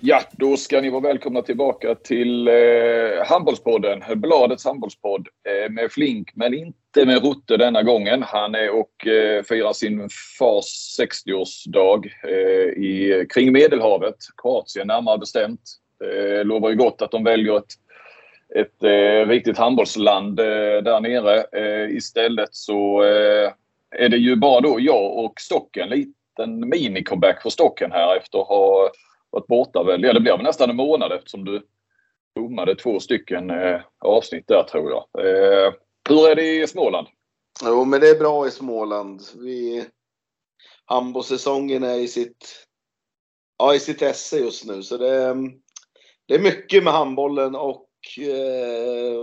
Ja, då ska ni vara välkomna tillbaka till eh, Handbollspodden, Bladets handbollspodd eh, med Flink men inte med Rutte denna gången. Han är och eh, firar sin fars 60-årsdag eh, i, kring Medelhavet, Kroatien närmare bestämt. Eh, lovar ju gott att de väljer ett, ett eh, riktigt handbollsland eh, där nere. Eh, istället så eh, är det ju bara då jag och Stocken, liten mini-comeback för Stocken här efter att ha varit borta väl, ja det blev nästan en månad eftersom du bommade två stycken eh, avsnitt där tror jag. Eh, hur är det i Småland? Jo men det är bra i Småland. Vi, handbollssäsongen är i sitt, ja, i sitt esse just nu så det, det är mycket med handbollen och eh,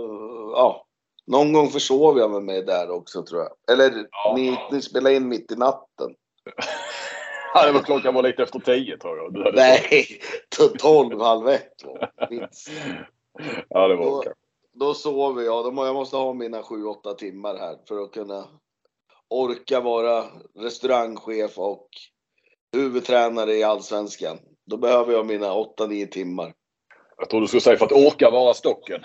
ja, någon gång försov jag mig där också tror jag. Eller ja. ni, ni spelade in mitt i natten. Ja, det var klockan var lite efter tio tror jag. Nej, tolv, halv ett Ja, det var då, då sover jag. Då jag måste ha mina sju, åtta timmar här för att kunna orka vara restaurangchef och huvudtränare i Allsvenskan. Då behöver jag mina åtta, nio timmar. Jag tror du skulle säga för att orka vara stocken.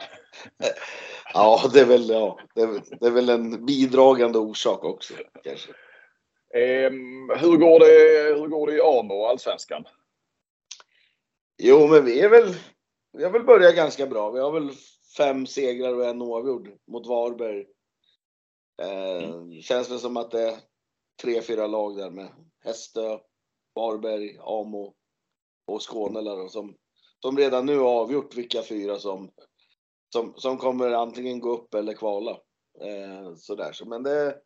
ja, det är väl, ja, det är, det är väl en bidragande orsak också kanske. Eh, hur, går det, hur går det i AMO Allsvenskan? Jo, men vi är väl... Vi har väl börjat ganska bra. Vi har väl fem segrar och en oavgjord mot Varberg. Eh, mm. Känns väl som att det är tre, fyra lag där med Hästö, Varberg, Amo och Skåne där som, som redan nu har avgjort vilka fyra som, som, som kommer antingen gå upp eller kvala. Eh, sådär. Så, men det,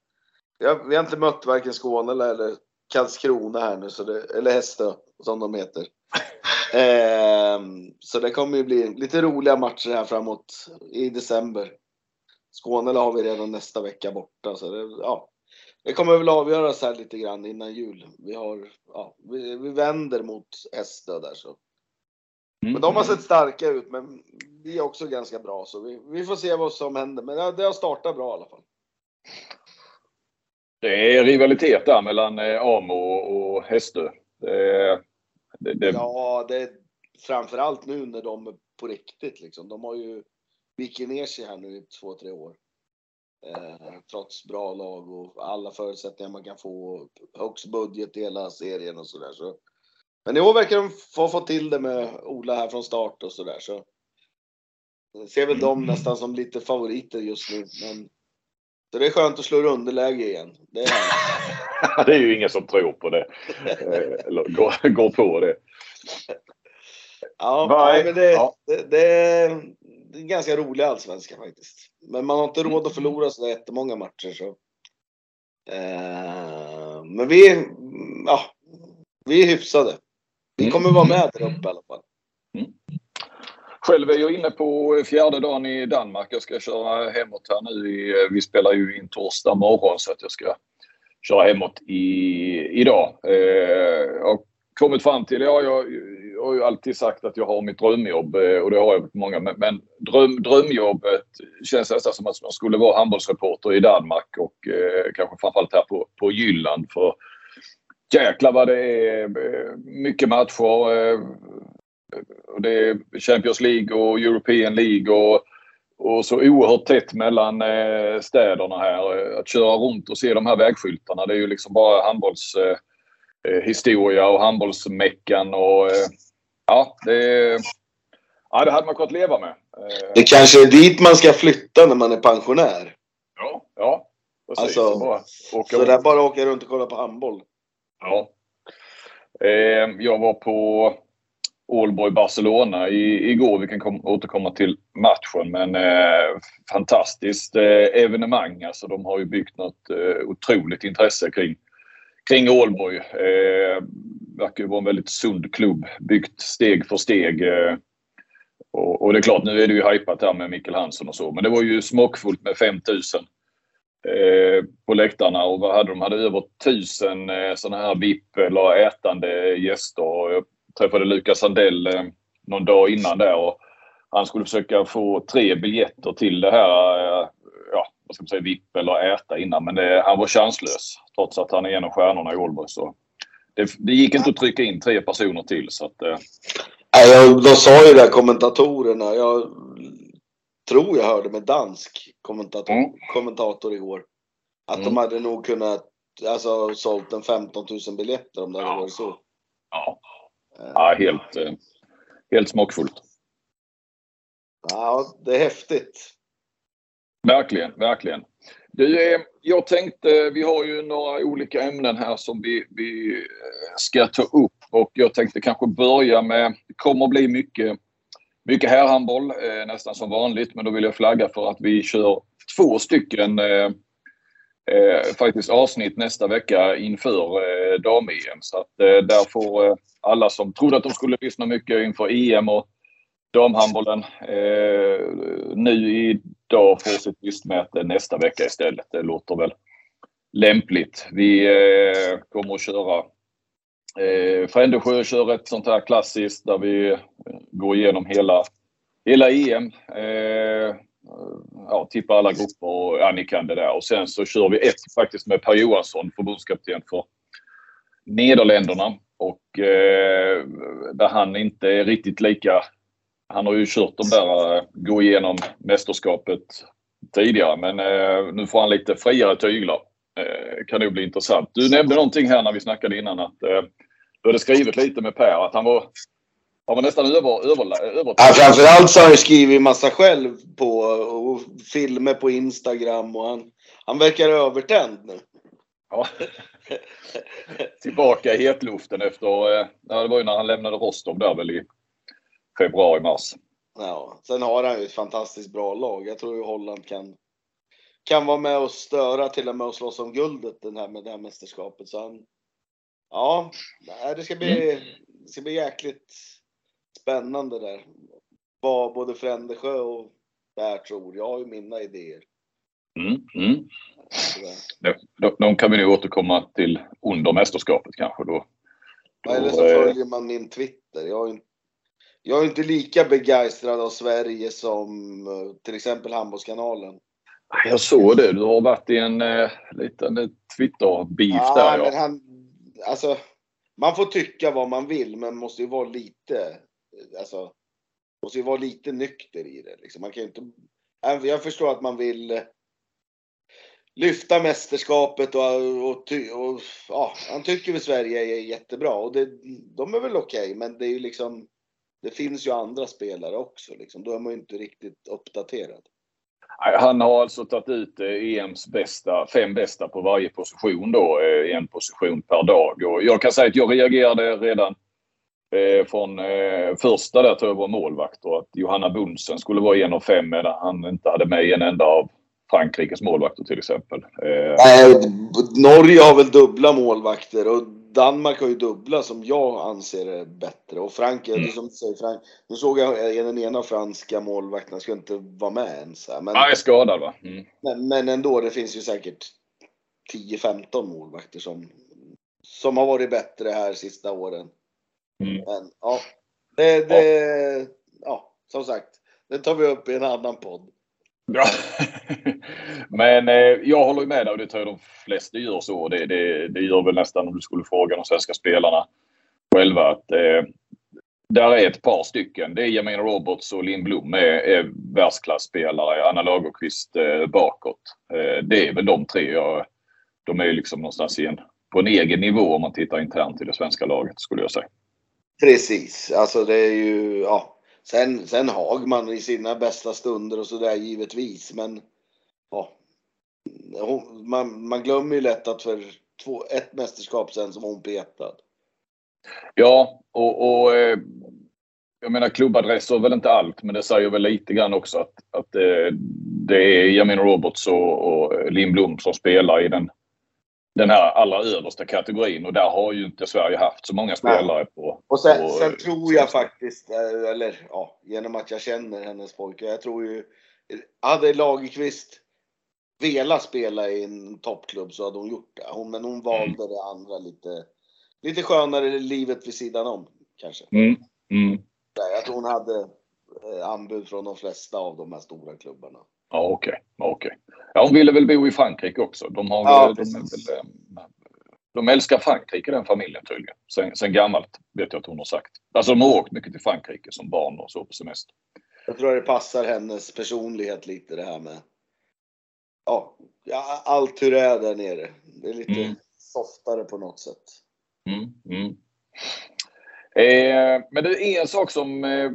jag, vi har inte mött varken Skåne eller Karlskrona här nu, så det, eller Hästö som de heter. eh, så det kommer ju bli lite roliga matcher här framåt i december. Skåne har vi redan nästa vecka borta, så det, ja, det kommer väl avgöras här lite grann innan jul. Vi, har, ja, vi, vi vänder mot Hästö där så. Men de har sett starka ut, men vi är också ganska bra, så vi, vi får se vad som händer. Men det, det har startat bra i alla fall. Det är rivalitet där mellan eh, Amo och Hästö. Det, det, det... Ja, det är framförallt nu när de är på riktigt liksom. De har ju vikit ner sig här nu i två, tre år. Eh, trots bra lag och alla förutsättningar man kan få. Högst budget i hela serien och sådär. Så. Men i år verkar de få, få till det med Ola här från start och sådär. Så. Jag ser väl dem nästan som lite favoriter just nu. Men så det är skönt att slå underläge igen. Det är, det är ju ingen som tror på det. Eh, eller går, går på det. Ja, nej, men det, ja. Det, det, är ganska rolig allsvenska faktiskt. Men man har inte råd att förlora så jättemånga matcher. Så. Eh, men vi, ja, vi är hyfsade. Vi kommer vara med där uppe i alla fall. Själv är jag inne på fjärde dagen i Danmark. Jag ska köra hemåt här nu. I, vi spelar ju in torsdag morgon så att jag ska köra hemåt i, idag. Eh, jag har kommit fram till, ja, jag, jag har ju alltid sagt att jag har mitt drömjobb eh, och det har jag på många. Men, men dröm, drömjobbet känns nästan som att man skulle vara handbollsreporter i Danmark och eh, kanske framförallt här på, på Jylland. För jäklar vad det är eh, mycket matcher. Eh, Eh, och det är Champions League och European League och, och så oerhört tätt mellan eh, städerna här. Att köra runt och se de här vägskyltarna det är ju liksom bara handbollshistoria eh, och handbollsmeckan och ja, det, ja, det hade man kunnat leva med. Det kanske är dit man ska flytta när man är pensionär. Ja, ja. Precis. Alltså, bara åka så det är bara åka runt och kolla på handboll. Ja. jag var på Ålborg Barcelona i, igår. Vi kan kom, återkomma till matchen men eh, fantastiskt eh, evenemang. Alltså, de har ju byggt något eh, otroligt intresse kring, kring Ålborg. Eh, verkar ju vara en väldigt sund klubb. Byggt steg för steg. Eh, och, och, det är klart, nu är det ju hypat här med Mikkel Hansson och så. Men det var ju smockfullt med 5000 eh, på läktarna. Och vad hade de? hade över 1000 eh, sådana här VIP eller ätande gäster träffade Lukas Sandell eh, någon dag innan där och han skulle försöka få tre biljetter till det här, eh, ja, vad ska man säga, VIP eller äta innan. Men det, han var chanslös trots att han är en av stjärnorna i Ålborg. Så det, det gick inte att trycka in tre personer till. Så att, eh. Nej, de sa ju det, kommentatorerna. Jag tror jag hörde med dansk kommentator, Mm. kommentator igår. Att Mm. de hade nog kunnat, alltså sålt en 15 000 biljetter om det hade Ja. varit så. Ja, ja helt, eh, helt smakfullt. Ja, det är häftigt. Verkligen, verkligen. Du, eh, jag tänkte, vi har ju några olika ämnen här som vi, vi eh, ska ta upp och jag tänkte kanske börja med, det kommer bli mycket, mycket herrhandboll eh, nästan som vanligt men då vill jag flagga för att vi kör två stycken eh, faktiskt avsnitt nästa vecka inför eh, dam-EM. Så att eh, där får eh, alla som trodde att de skulle lyssna mycket inför EM och damhandbollen eh, nu idag får sitt listmäte nästa vecka istället. Det låter väl lämpligt. Vi eh, kommer att köra eh, Frändesjö kör ett sånt här klassiskt där vi går igenom hela, hela EM. Eh, ja, tippar alla grupper och ja, ni kan det där. Och sen så kör vi ett faktiskt med Per Johansson, förbundskapten för Nederländerna. Och eh, där han inte är riktigt lika han har ju kört de där, eh, gå igenom mästerskapet tidigare men eh, nu får han lite friare tyglar. Eh, kan nog bli intressant. Du nämnde någonting här när vi snackade innan att eh, du hade skrivit lite med Per att han var, han var nästan över, över, över Ja, framförallt så har han skrivit massa själv på och filmer på Instagram och han, han verkar övertänd nu. Ja. Tillbaka i hetluften efter, eh, ja, det var ju när han lämnade Rostov där väl i februari, mars. Ja, sen har han ju ett fantastiskt bra lag. Jag tror ju Holland kan, kan vara med och störa till och med och slåss om guldet den här med det här mästerskapet. Så han, ja, det ska bli, det ska bli jäkligt spännande där. Vad både Frändesjö och där tror. Jag har ju mina idéer. Mm, mm. De, de, de kan vi nog återkomma till under mästerskapet kanske då. Eller så eh, följer man min Twitter. Jag är, jag är inte lika begeistrad av Sverige som eh, till exempel Handbollskanalen. Jag såg det. Du har varit i en eh, liten eh, Twitter-beef Ja, där men ja. han, alltså, man får tycka vad man vill, men måste ju vara lite, Eh, alltså, måste ju vara lite nykter i det. Liksom. Man kan ju inte, jag förstår att man vill eh, lyfta mästerskapet och, och, ty, och ja, han tycker väl Sverige är jättebra och det, de är väl okej, men det är ju liksom, det finns ju andra spelare också liksom. Då är man ju inte riktigt uppdaterad. Han har alltså tagit ut eh, EMs bästa, fem bästa på varje position då. En position per dag. Och jag kan säga att jag reagerade redan eh, från eh, första där tror jag var målvakt och att Johanna Bunsen skulle vara en av fem medan han inte hade med en enda av Frankrikes målvakter till exempel. Eh, Nej, Norge har väl dubbla målvakter och Danmark har ju dubbla som jag anser är bättre. Och Frankrike, Mm. som säger, Frank, nu såg jag den ena franska målvakten ska inte vara med ens. här, Men, är skadad va? Mm. men, men ändå, det finns ju säkert 10-15 målvakter som, som har varit bättre här sista åren. Mm. Men ja, det, det, ja, som sagt, det tar vi upp i en annan podd. Ja. Men eh, jag håller med dig och det tror jag de flesta gör så. Det, det, det gör väl nästan om du skulle fråga de svenska spelarna själva. Att, eh, där är ett par stycken. Det är Jamina Roberts och Linn Blom är, är världsklasspelare. Anna Lagerqvist eh, bakåt. Eh, det är väl de tre. Jag, de är ju liksom någonstans i en, på en egen nivå om man tittar internt i det svenska laget skulle jag säga. Precis, alltså det är ju, ja. Sen, sen Hagman i sina bästa stunder och sådär givetvis, men ja. Man, man glömmer ju lätt att för två, ett mästerskap sen så var hon petad. Ja, och, och eh, jag menar klubbadresser är väl inte allt, men det säger väl lite grann också att, att eh, det är Jamina Roberts och, och Linn Blom som spelar i den, den här allra översta kategorin och där har ju inte Sverige haft så många spelare på... Och sen, på, sen tror jag faktiskt, eh, eller ja, genom att jag känner hennes pojke, jag tror ju, hade Lagerqvist velat spela i en toppklubb så hade hon gjort det. Hon, men hon valde det andra lite, lite skönare livet vid sidan om kanske. Mm, mm. Jag tror hon hade eh, anbud från de flesta av de här stora klubbarna. Ja, okej. Okay, okay. Ja, hon ville väl bo i Frankrike också. De har Ja, de väl, eh, de älskar Frankrike den familjen tydligen. Sen, sen gammalt vet jag att hon har sagt. Alltså de har åkt mycket till Frankrike som barn och så på semester. Jag tror det passar hennes personlighet lite det här med ja, allt hur det är där nere. Det är lite mm. softare på något sätt. Mm, mm. Eh, men det är en sak som eh,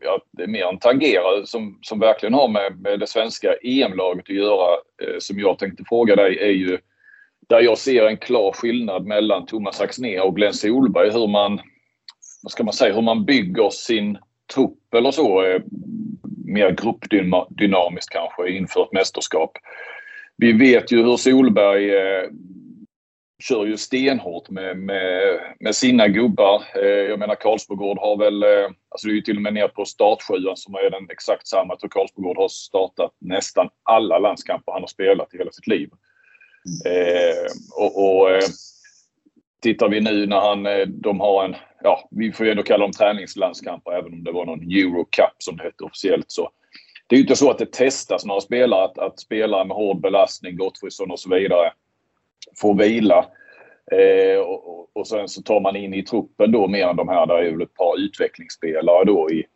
ja, det är mer en tangera som, som verkligen har med, med det svenska EM-laget att göra eh, som jag tänkte fråga dig är ju där jag ser en klar skillnad mellan Thomas Axnér och Glenn Solberg. Hur man, vad ska man säga, hur man bygger sin trupp eller så. Eh, mer gruppdynamiskt kanske inför ett mästerskap. Vi vet ju hur Solberg eh, kör ju stenhårt med, med, med sina gubbar. Eh, jag menar Karlsbogård har väl, eh, alltså det är ju till och med ner på startsjuan som är den exakt samma. Jag tror Karlsbogård har startat nästan alla landskamper han har spelat i hela sitt liv. Eh, och, och eh, tittar vi nu när han, eh, de har en, ja vi får ju ändå kalla dem träningslandskamper även om det var någon Eurocup som det hette officiellt så. Det är ju inte så att det testas några spelare, att, att spela med hård belastning, Gottfridsson och så vidare får vila. Eh, och, och, sen så tar man in i truppen då mer än de här, där är väl ett par utvecklingsspelare då i,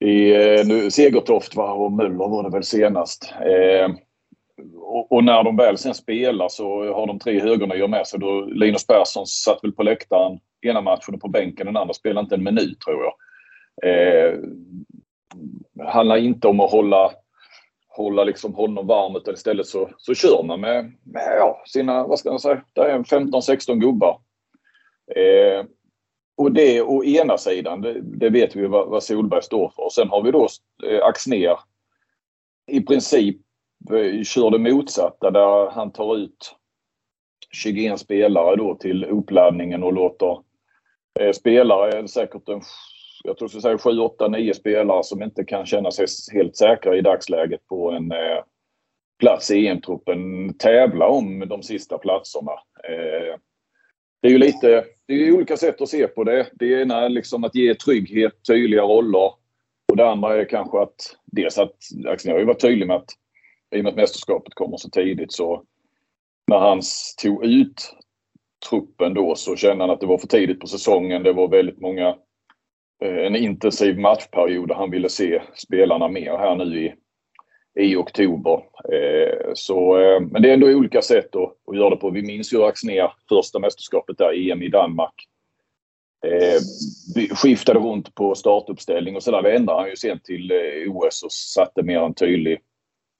i eh, nu, Segertoft va, och Möller var det väl senast. Eh, och, och, när de väl sen spelar så har de tre högernior med sig. Då Linus Persson satt väl på läktaren ena matchen och på bänken, den andra spelade inte en minut tror jag. Eh, handlar inte om att hålla, hålla liksom honom varm utan istället så, så kör man med, med ja, sina, vad ska man säga, det är 15-16 gubbar. Eh, och det å ena sidan, det, det vet vi vad, vad Solberg står för. Och sen har vi då eh, Axner i princip eh, kör det motsatta där han tar ut 21 spelare då till uppladdningen och låter eh, spelare, säkert en, jag tror för sig 7, 8, 9 spelare som inte kan känna sig helt säkra i dagsläget på en eh, plats i EM-truppen tävla om de sista platserna. Eh, det är ju lite, det är olika sätt att se på det. Det ena är liksom att ge trygghet, tydliga roller. Och det andra är kanske att dels att Axel har ju varit tydlig med att i och med att mästerskapet kommer så tidigt så när han tog ut truppen då så kände han att det var för tidigt på säsongen. Det var väldigt många, Eh, en intensiv matchperiod och han ville se spelarna mer här nu i, i oktober. Eh, så, eh, men det är ändå olika sätt att, att göra det på. Vi minns ju Axnér första mästerskapet där, EM i Danmark. Eh, skiftade runt på startuppställning och så där vände han ju sen till eh, OS och satte mer en tydlig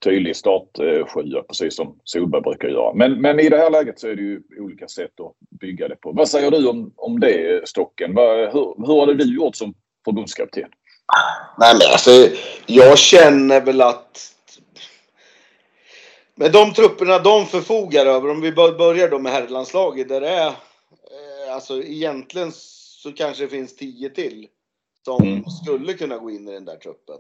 tydlig startsjua precis som Solberg brukar göra. Men, men i det här läget så är det ju olika sätt att bygga det på. Vad säger du om, om det Stocken? hur, hur hade du gjort som förbundskapten? Nej men alltså jag känner väl att med de trupperna de förfogar över, om vi börjar då med herrlandslaget där det är eh, alltså egentligen så kanske det finns tio till som mm. skulle kunna gå in i den där truppen.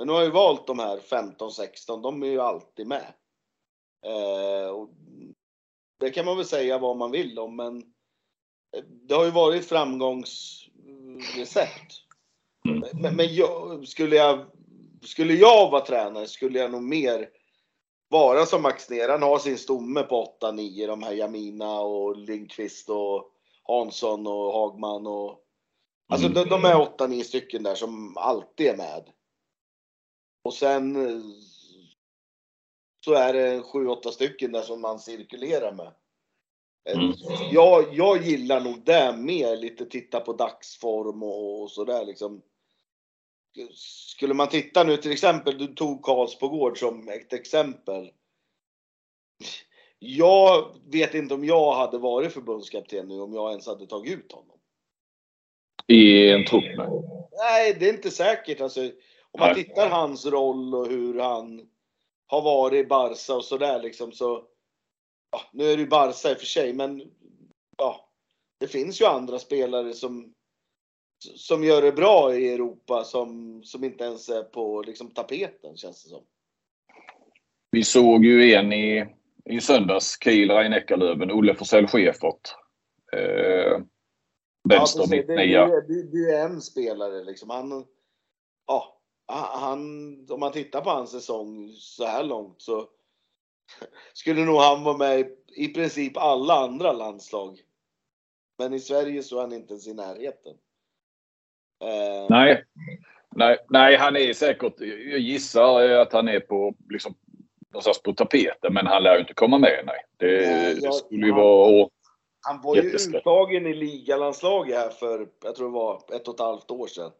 Men nu har jag valt de här 15-16, de är ju alltid med. Eh, det kan man väl säga vad man vill om, men eh, det har ju varit framgångsrecept. Mm. Men, men jag, skulle, jag, skulle jag vara tränare skulle jag nog mer vara som Max Ner. Han har sin stomme på 8-9, de här Jamina och Lindqvist och Hansson och Hagman och Alltså de, de är 8-9 stycken där som alltid är med. Och sen eh, så är det sju, åtta stycken där som man cirkulerar med. Eh, mm. Jag, jag gillar nog det mer, lite titta på dagsform och, och sådär liksom. Skulle man titta nu till exempel, du tog Karlsbogård som ett exempel. Jag vet inte om jag hade varit förbundskapten nu om jag ens hade tagit ut honom. I en trupp? Nej, det är inte säkert. Alltså, om man tittar hans roll och hur han har varit i Barca och sådär liksom så. Ja, nu är det ju Barca i och för sig, men ja, det finns ju andra spelare som som gör det bra i Europa som, som inte ens är på liksom, tapeten känns det som. Vi såg ju en i, i söndags, Kiel Rhein-Eckerlöven, Olle Forsell Schäfert. Eh, vänster, ja, mitt nia. Det, det, det, är en spelare liksom. Han, ja, han, om man tittar på hans säsong så här långt så skulle nog han vara med i, i princip alla andra landslag. Men i Sverige så är han inte ens i närheten. Eh. Nej. nej, nej, han är säkert, jag gissar att han är på, liksom, någonstans på tapeten, men han lär ju inte komma med. Nej. Det, nej, jag, skulle ju vara Han var ju uttagen i ligalandslaget här för, jag tror det var ett och ett halvt år sedan.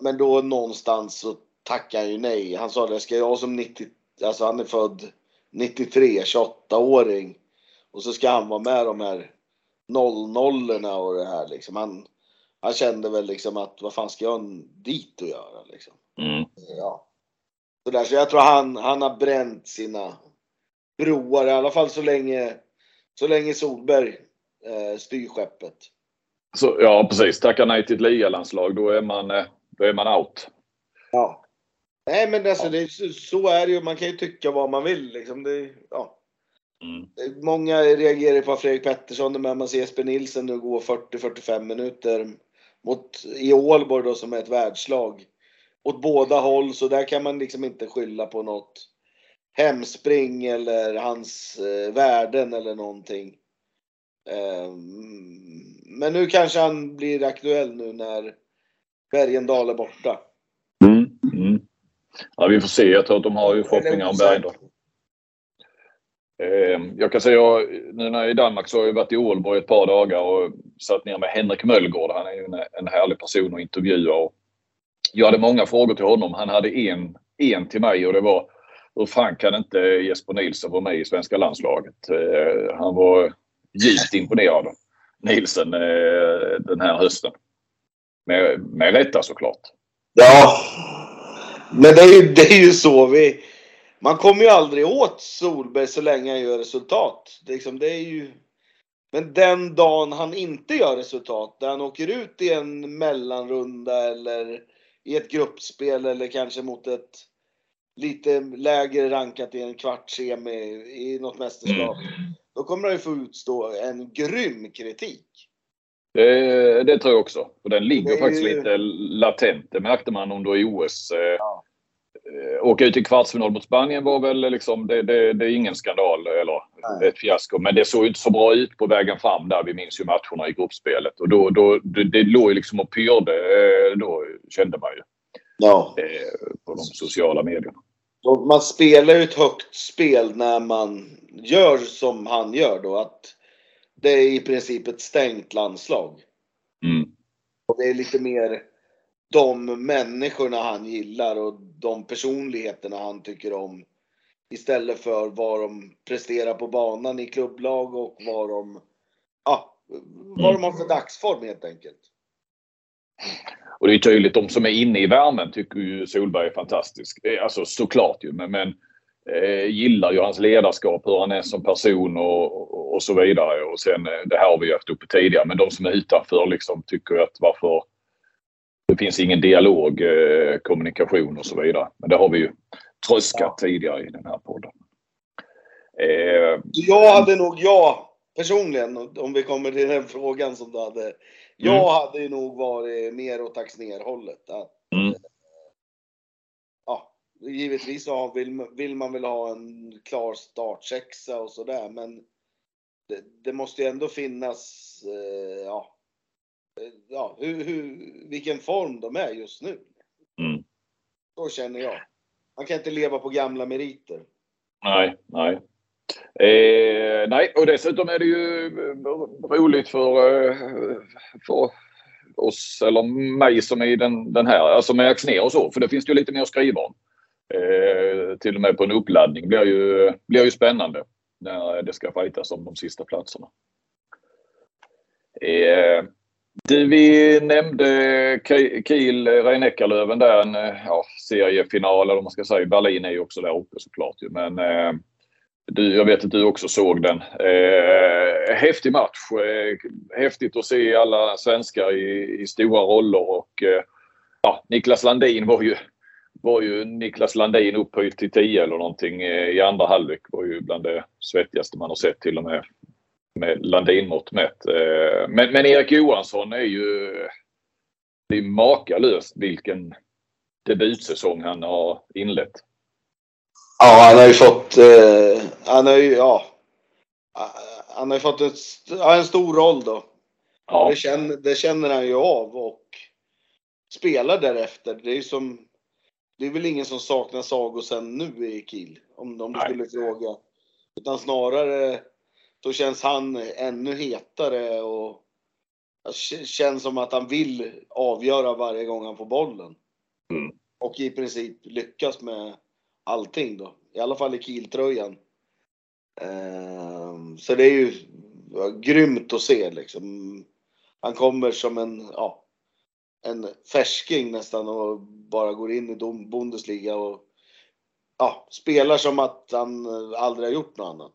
Men då någonstans så tackade han ju nej. Han sa det, ska jag som 90, alltså han är född 93, 28-åring. Och så ska han vara med de här 00 och det här liksom. Han, han kände väl liksom att vad fan ska jag dit och göra liksom. Mm. Ja. Så, där, så jag tror han, han har bränt sina broar, i alla fall så länge, så länge Solberg eh, styr skeppet. Så, ja precis, tacka nej till ett ligalandslag då är man, eh, då är man out. Ja. Nej men alltså, det, så är det ju. Man kan ju tycka vad man vill. Liksom. Det, ja. Mm. Många reagerar på Fredrik Pettersson när man ser Jesper Nilsen nu gå 40-45 minuter mot, i Ålborg då som är ett världslag. Åt båda håll, så där kan man liksom inte skylla på något hemspring eller hans eh, värden eller någonting. Eh, men nu kanske han blir aktuell nu när Bergendal är borta. Mm, mm. Ja, vi får se. Jag tror att de har ju förhoppningar om Bergendal. Ehm, jag kan säga, nu när jag är i Danmark så har jag varit i Ålborg ett par dagar och satt ner med Henrik Möllgård. Han är ju en, härlig person att intervjua. Och jag hade många frågor till honom. Han hade en, en till mig och det var hur fan kan inte Jesper Nilsson vara med i svenska landslaget? Ehm, han var djupt imponerad, Nilsen, eh, den här hösten. Med, med rätta såklart. Ja, men det är ju, det är ju så vi man kommer ju aldrig åt Solberg så länge han gör resultat. Liksom, det är ju... Men den dagen han inte gör resultat, där han åker ut i en mellanrunda eller i ett gruppspel eller kanske mot ett lite lägre rankat i en kvartssemi i något mästerskap. Mm. Då kommer han ju få utstå en grym kritik. Det, det tror jag också. Och den ligger faktiskt ju... lite latent. Det märkte man under OS. Eh, ja. Eh, åka ut i kvartsfinal mot Spanien var väl liksom, det, det, det är ingen skandal eller Nej. ett fiasko. Men det såg inte så bra ut på vägen fram där. Vi minns ju matcherna i gruppspelet. Och då, då, det, det låg ju liksom och pyrde eh, då kände man ju. Ja. Eh, på de sociala medierna. Man spelar ju ett högt spel när man gör som han gör då. Att det är i princip ett stängt landslag. Mm. Och det är lite mer de människorna han gillar och de personligheterna han tycker om. Istället för vad de presterar på banan i klubblag och vad de, ja, vad de har för dagsform helt enkelt. Och det är tydligt, de som är inne i värmen tycker ju Solberg är fantastisk. Alltså såklart ju, men, men gillar ju hans ledarskap, hur han är som person och, och, så vidare. Och sen, eh, det här har vi haft uppe tidigare, men de som är utanför liksom tycker att varför det finns ingen dialog, eh, kommunikation och så vidare. Men det har vi ju tröskat ja. tidigare i den här podden. Eh, jag hade nog, jag personligen, om vi kommer till den frågan som du hade. Jag mm. hade nog varit mer åt Axnér-hållet. mm. Ja, givetvis så vill, vill man väl ha en klar startsexa och sådär, men det, det, måste ju ändå finnas, eh, ja, ja, hur, hur, vilken form de är just nu. Mm. Så känner jag. Man kan inte leva på gamla meriter. Nej, nej. Eh, nej, och dessutom är det ju roligt för, eh, för oss, eller mig som är i den, den här, alltså med Axnér och så, för det finns ju lite mer att skriva om. Eh, till och med på en uppladdning blir ju, blir ju spännande när det ska fightas om de sista platserna. Eh, du, vi nämnde Kiel, rhein där, en eh, ja, seriefinal eller vad man ska säga. Berlin är ju också där uppe såklart Men eh, du, jag vet att du också såg den. Eh, häftig match. Eh, häftigt att se alla svenskar i, i stora roller och eh, ja, Niklas Landin var ju, var ju Niklas Landin upphöjt till 10 eller någonting eh, i andra halvlek. Var ju bland det svettigaste man har sett till och med med Landin-mått mätt. Eh, men, men Erik Johansson är ju... Det är makalöst vilken debutsäsong han har inlett. Ja, han har ju fått, eh, han har ju, ja. Han har ju fått ett, en stor roll då. Ja. Det, känner, det känner han ju av och spelar därefter. Det är ju som, det är väl ingen som saknar Sagosen nu i Kiel. Om, du Nej. skulle fråga. Utan snarare så känns han ännu hetare och känns som att han vill avgöra varje gång han får bollen. Mm. Och i princip lyckas med allting då. I alla fall i Kiel-tröjan. Ehm, så det är ju grymt att se liksom. Han kommer som en, ja, en färsking nästan och bara går in i Bundesliga och ja, spelar som att han eh, aldrig har gjort något annat.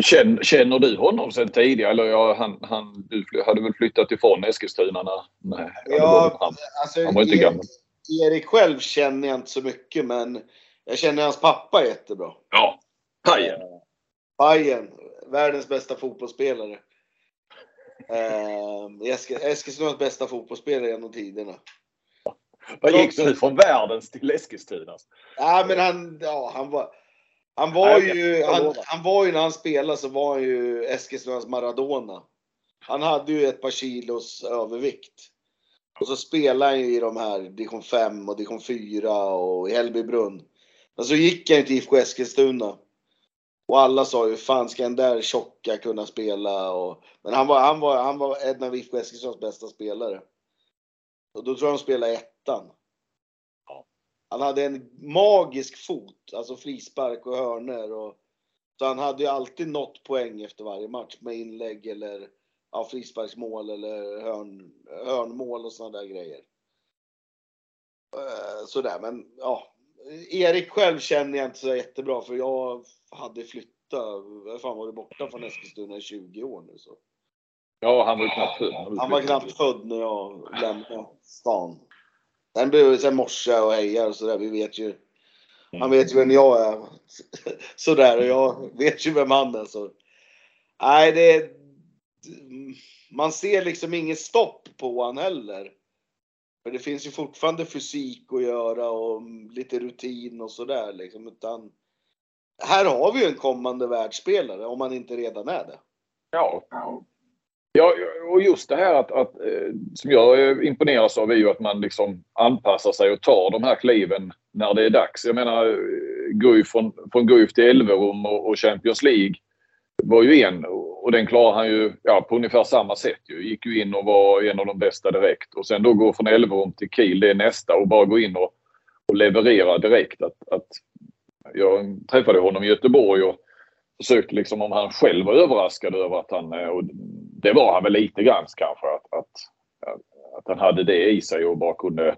Känner, känner du honom sen tidigare? Eller ja, han, han, du hade väl flyttat ifrån Eskilstuna när... Nej, Ja, han, Alltså, han var inte Erik- gammal. Erik själv känner jag inte så mycket men jag känner hans pappa jättebra. Ja. Pajen. Bayern, världens bästa fotbollsspelare. Eh, Esk- Eskilstunas bästa fotbollsspelare genom tiderna. Vad gick du från världens till Eskilstunas? Ja, men han, ja, han var, han var ju, han, han var ju när han spelade så var han ju Eskilstunas Maradona. Han hade ju ett par kilos övervikt. Och så spelade han ju i de här division 5 och division 4 och i Hällbybrunn. Men så gick han ju till IFK Eskilstuna. Och alla sa ju, fan ska den där tjocka kunna spela? Och, men han var, han, var, han var en av IFK Eskilstunas bästa spelare. Och då tror jag de spelade ettan. Han hade en magisk fot, alltså frispark och hörner. Och, så han hade ju alltid nått poäng efter varje match med inlägg eller ja, frisparksmål eller hörn, hörnmål och sådana där grejer. Eh, Sådär, men ja. Erik själv känner jag inte så jättebra för jag hade flyttat, jag fan varit borta från Eskilstuna i 20 år nu så. Ja, han var ju knappt född. du Han var knappt född när jag lämnade stan. Sen blev det sen morsa och hejar och sådär. Vi vet ju. Han vet ju vem jag är. Sådär och jag vet ju vem han är så. Nej, det. Man ser liksom inget stopp på han heller. För det finns ju fortfarande fysik att göra och lite rutin och sådär liksom. Utan här har vi ju en kommande världsspelare om man inte redan är det. Ja. Ja, och just det här att, att eh, som jag imponeras av är ju att man liksom anpassar sig och tar de här kliven när det är dags. Jag menar, eh, Guif från, från Guif till Elverum och, och Champions League var ju en och den klarar han ju ja, på ungefär samma sätt. Ju. Gick ju in och var en av de bästa direkt och sen då gå från Elverum till Kiel, det är nästa och bara gå in och, och leverera direkt. Att, att jag träffade honom i Göteborg och försökte liksom om han själv var överraskad över att han, eh, och det var han väl lite grann kanske, att, att, att han hade det i sig och bara kunde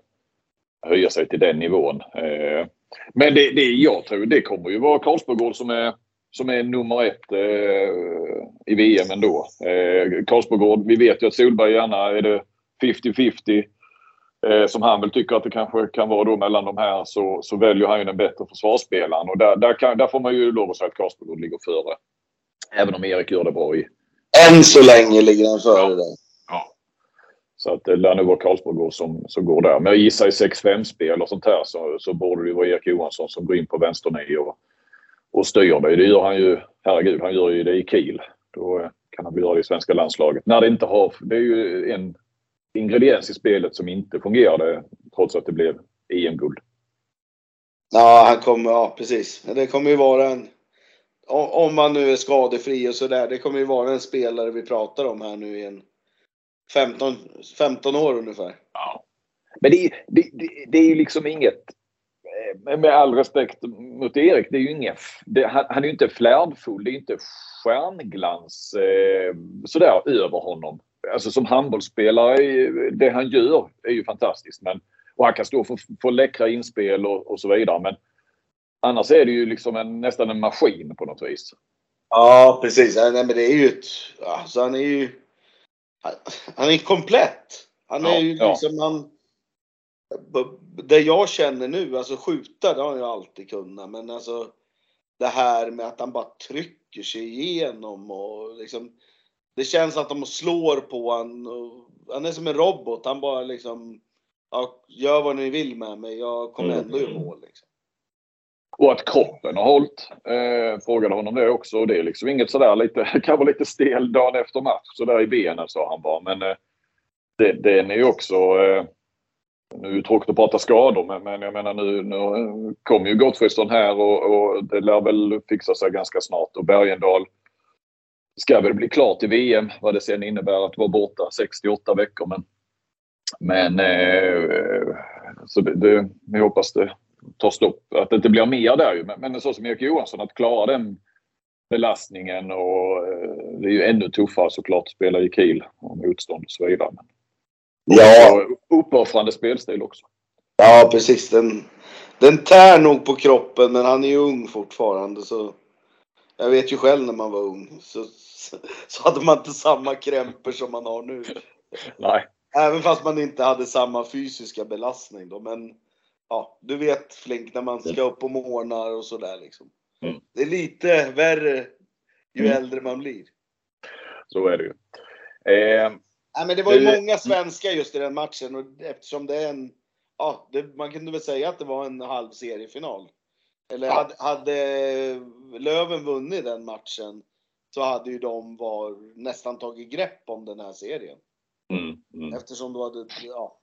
höja sig till den nivån. Eh, men det, det jag tror det kommer ju vara Karlsborgård som är, som är nummer ett eh, i VM ändå. Eh, Karlsborgård, vi vet ju att Solberg gärna är det 50-50 eh, som han väl tycker att det kanske kan vara då mellan de här så, så väljer han ju den bättre försvarsspelaren och där, där, kan, där får man ju lov att säga att Karlsborgård ligger före. Även om Erik gör det bra i. Än så länge ligger han före där. Så att det lär nog vara Karlsborgård som, som går där. Men jag gissar i 6-5-spel och sånt här så, så borde det ju vara Erik Johansson som går in på vänsternie och, och styr det. Det gör han ju, herregud, han gör ju det i Kiel. Då eh, kan han göra det i svenska landslaget. När det inte har, det är ju en ingrediens i spelet som inte fungerade trots att det blev EM-guld. Ja, han kommer, ja precis. Det kommer ju vara en, om man nu är skadefri och sådär, det kommer ju vara en spelare vi pratar om här nu i en 15, 15 år ungefär. Ja. Men det, är- det, det, det är ju liksom inget, med all respekt mot Erik, det är ju inget, det, han, han är ju inte flärdfull, det är inte stjärnglans eh, sådär över honom. Alltså som handbollsspelare, är- det han gör är ju fantastiskt. Men, och han kan stå för, för läckra inspel och, och så vidare. Men annars är det ju liksom en, nästan en maskin på något vis. Ja, precis. Nej, men det är ju ett, alltså han är ju, han, är komplett. Han är Ja, ju ja. liksom, han, det jag känner nu, alltså skjuta det har ju alltid kunnat, men alltså det här med att han bara trycker sig igenom och liksom, det känns att de slår på han han är som en robot. Han bara liksom, ja, gör vad ni vill med mig, jag kommer Mm. ändå i mål liksom. och att kroppen har hållit. Eh, frågade honom det också. Och det är liksom inget sådär lite, kan vara lite stel dagen efter match sådär i benen sa han bara. Men eh, det, den är ju också eh, nu är det tråkigt att prata skador men, men jag menar nu, nu kommer ju Gottfridsson här och, och, det lär väl fixa sig ganska snart. Och Bergendal ska väl bli klart i VM vad det sen innebär att vara borta 68 veckor. Men, men eh, så det, det, vi hoppas det tar stopp. Att det inte blir mer där ju. Men, men så som Erik Johansson att klara den belastningen och eh, det är ju ännu tuffare såklart att spela i Kiel och motstånd och så vidare. Men, Ja. Uppoffrande spelstil också. Ja, precis. Den, den tär nog på kroppen, men han är ju ung fortfarande. Så jag vet ju själv när man var ung. Så, så hade man inte samma krämpor som man har nu. Nej. Även fast man inte hade samma fysiska belastning då. Men ja, du vet Flink, när man ska upp på morgnar och sådär liksom. Mm. Det är lite värre ju mm. äldre man blir. Så är det ju. Eh, Nej, men det var ju många svenskar just i den matchen och eftersom det är en, ja, det, man kunde väl säga att det var en halv seriefinal. Eller ja. hade, hade Löven vunnit den matchen så hade ju de var, nästan tagit grepp om den här serien. Mm, mm. Eftersom de hade, ja.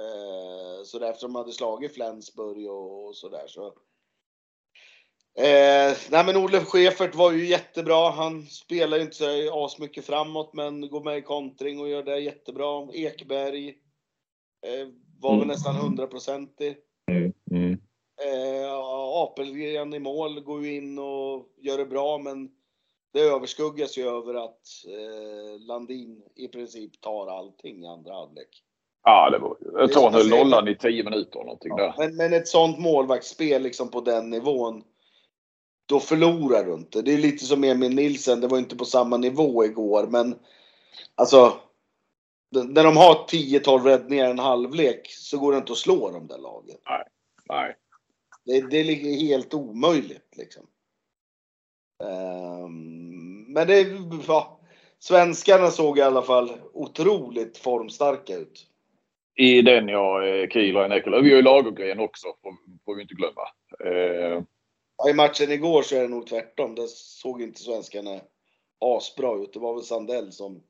Eh, så eftersom de hade slagit Flensburg och, och sådär så Eh, nej men Olof Schäfert var ju jättebra. Han spelar ju inte så asmycket framåt men går med i kontring och gör det jättebra. Ekberg eh, var mm. väl nästan hundraprocentig. Mm. Mm. Eh, Apelgren i mål går ju in och gör det bra men det överskuggas ju över att eh, Landin i princip tar allting i andra halvlek. Ja, det var Jag tror han höll nollan i tio minuter någonting ja, där. Men, men ett sånt målvaktsspel liksom på den nivån då förlorar du inte. Det är lite som Emil Nilsen, det var inte på samma nivå igår men alltså när de har 10-12 räddningar en halvlek så går det inte att slå de där lagen. Nej. Nej. Det, det är helt omöjligt liksom. Um, men det, ja, svenskarna såg i alla fall otroligt formstarka ut. I den ja, Kiel och Enekola. Vi har ju Lagergren också, får, får vi inte glömma. Uh, Ja, I matchen igår så är det nog tvärtom. Där såg inte svenskarna asbra ut. Det var väl Sandell som,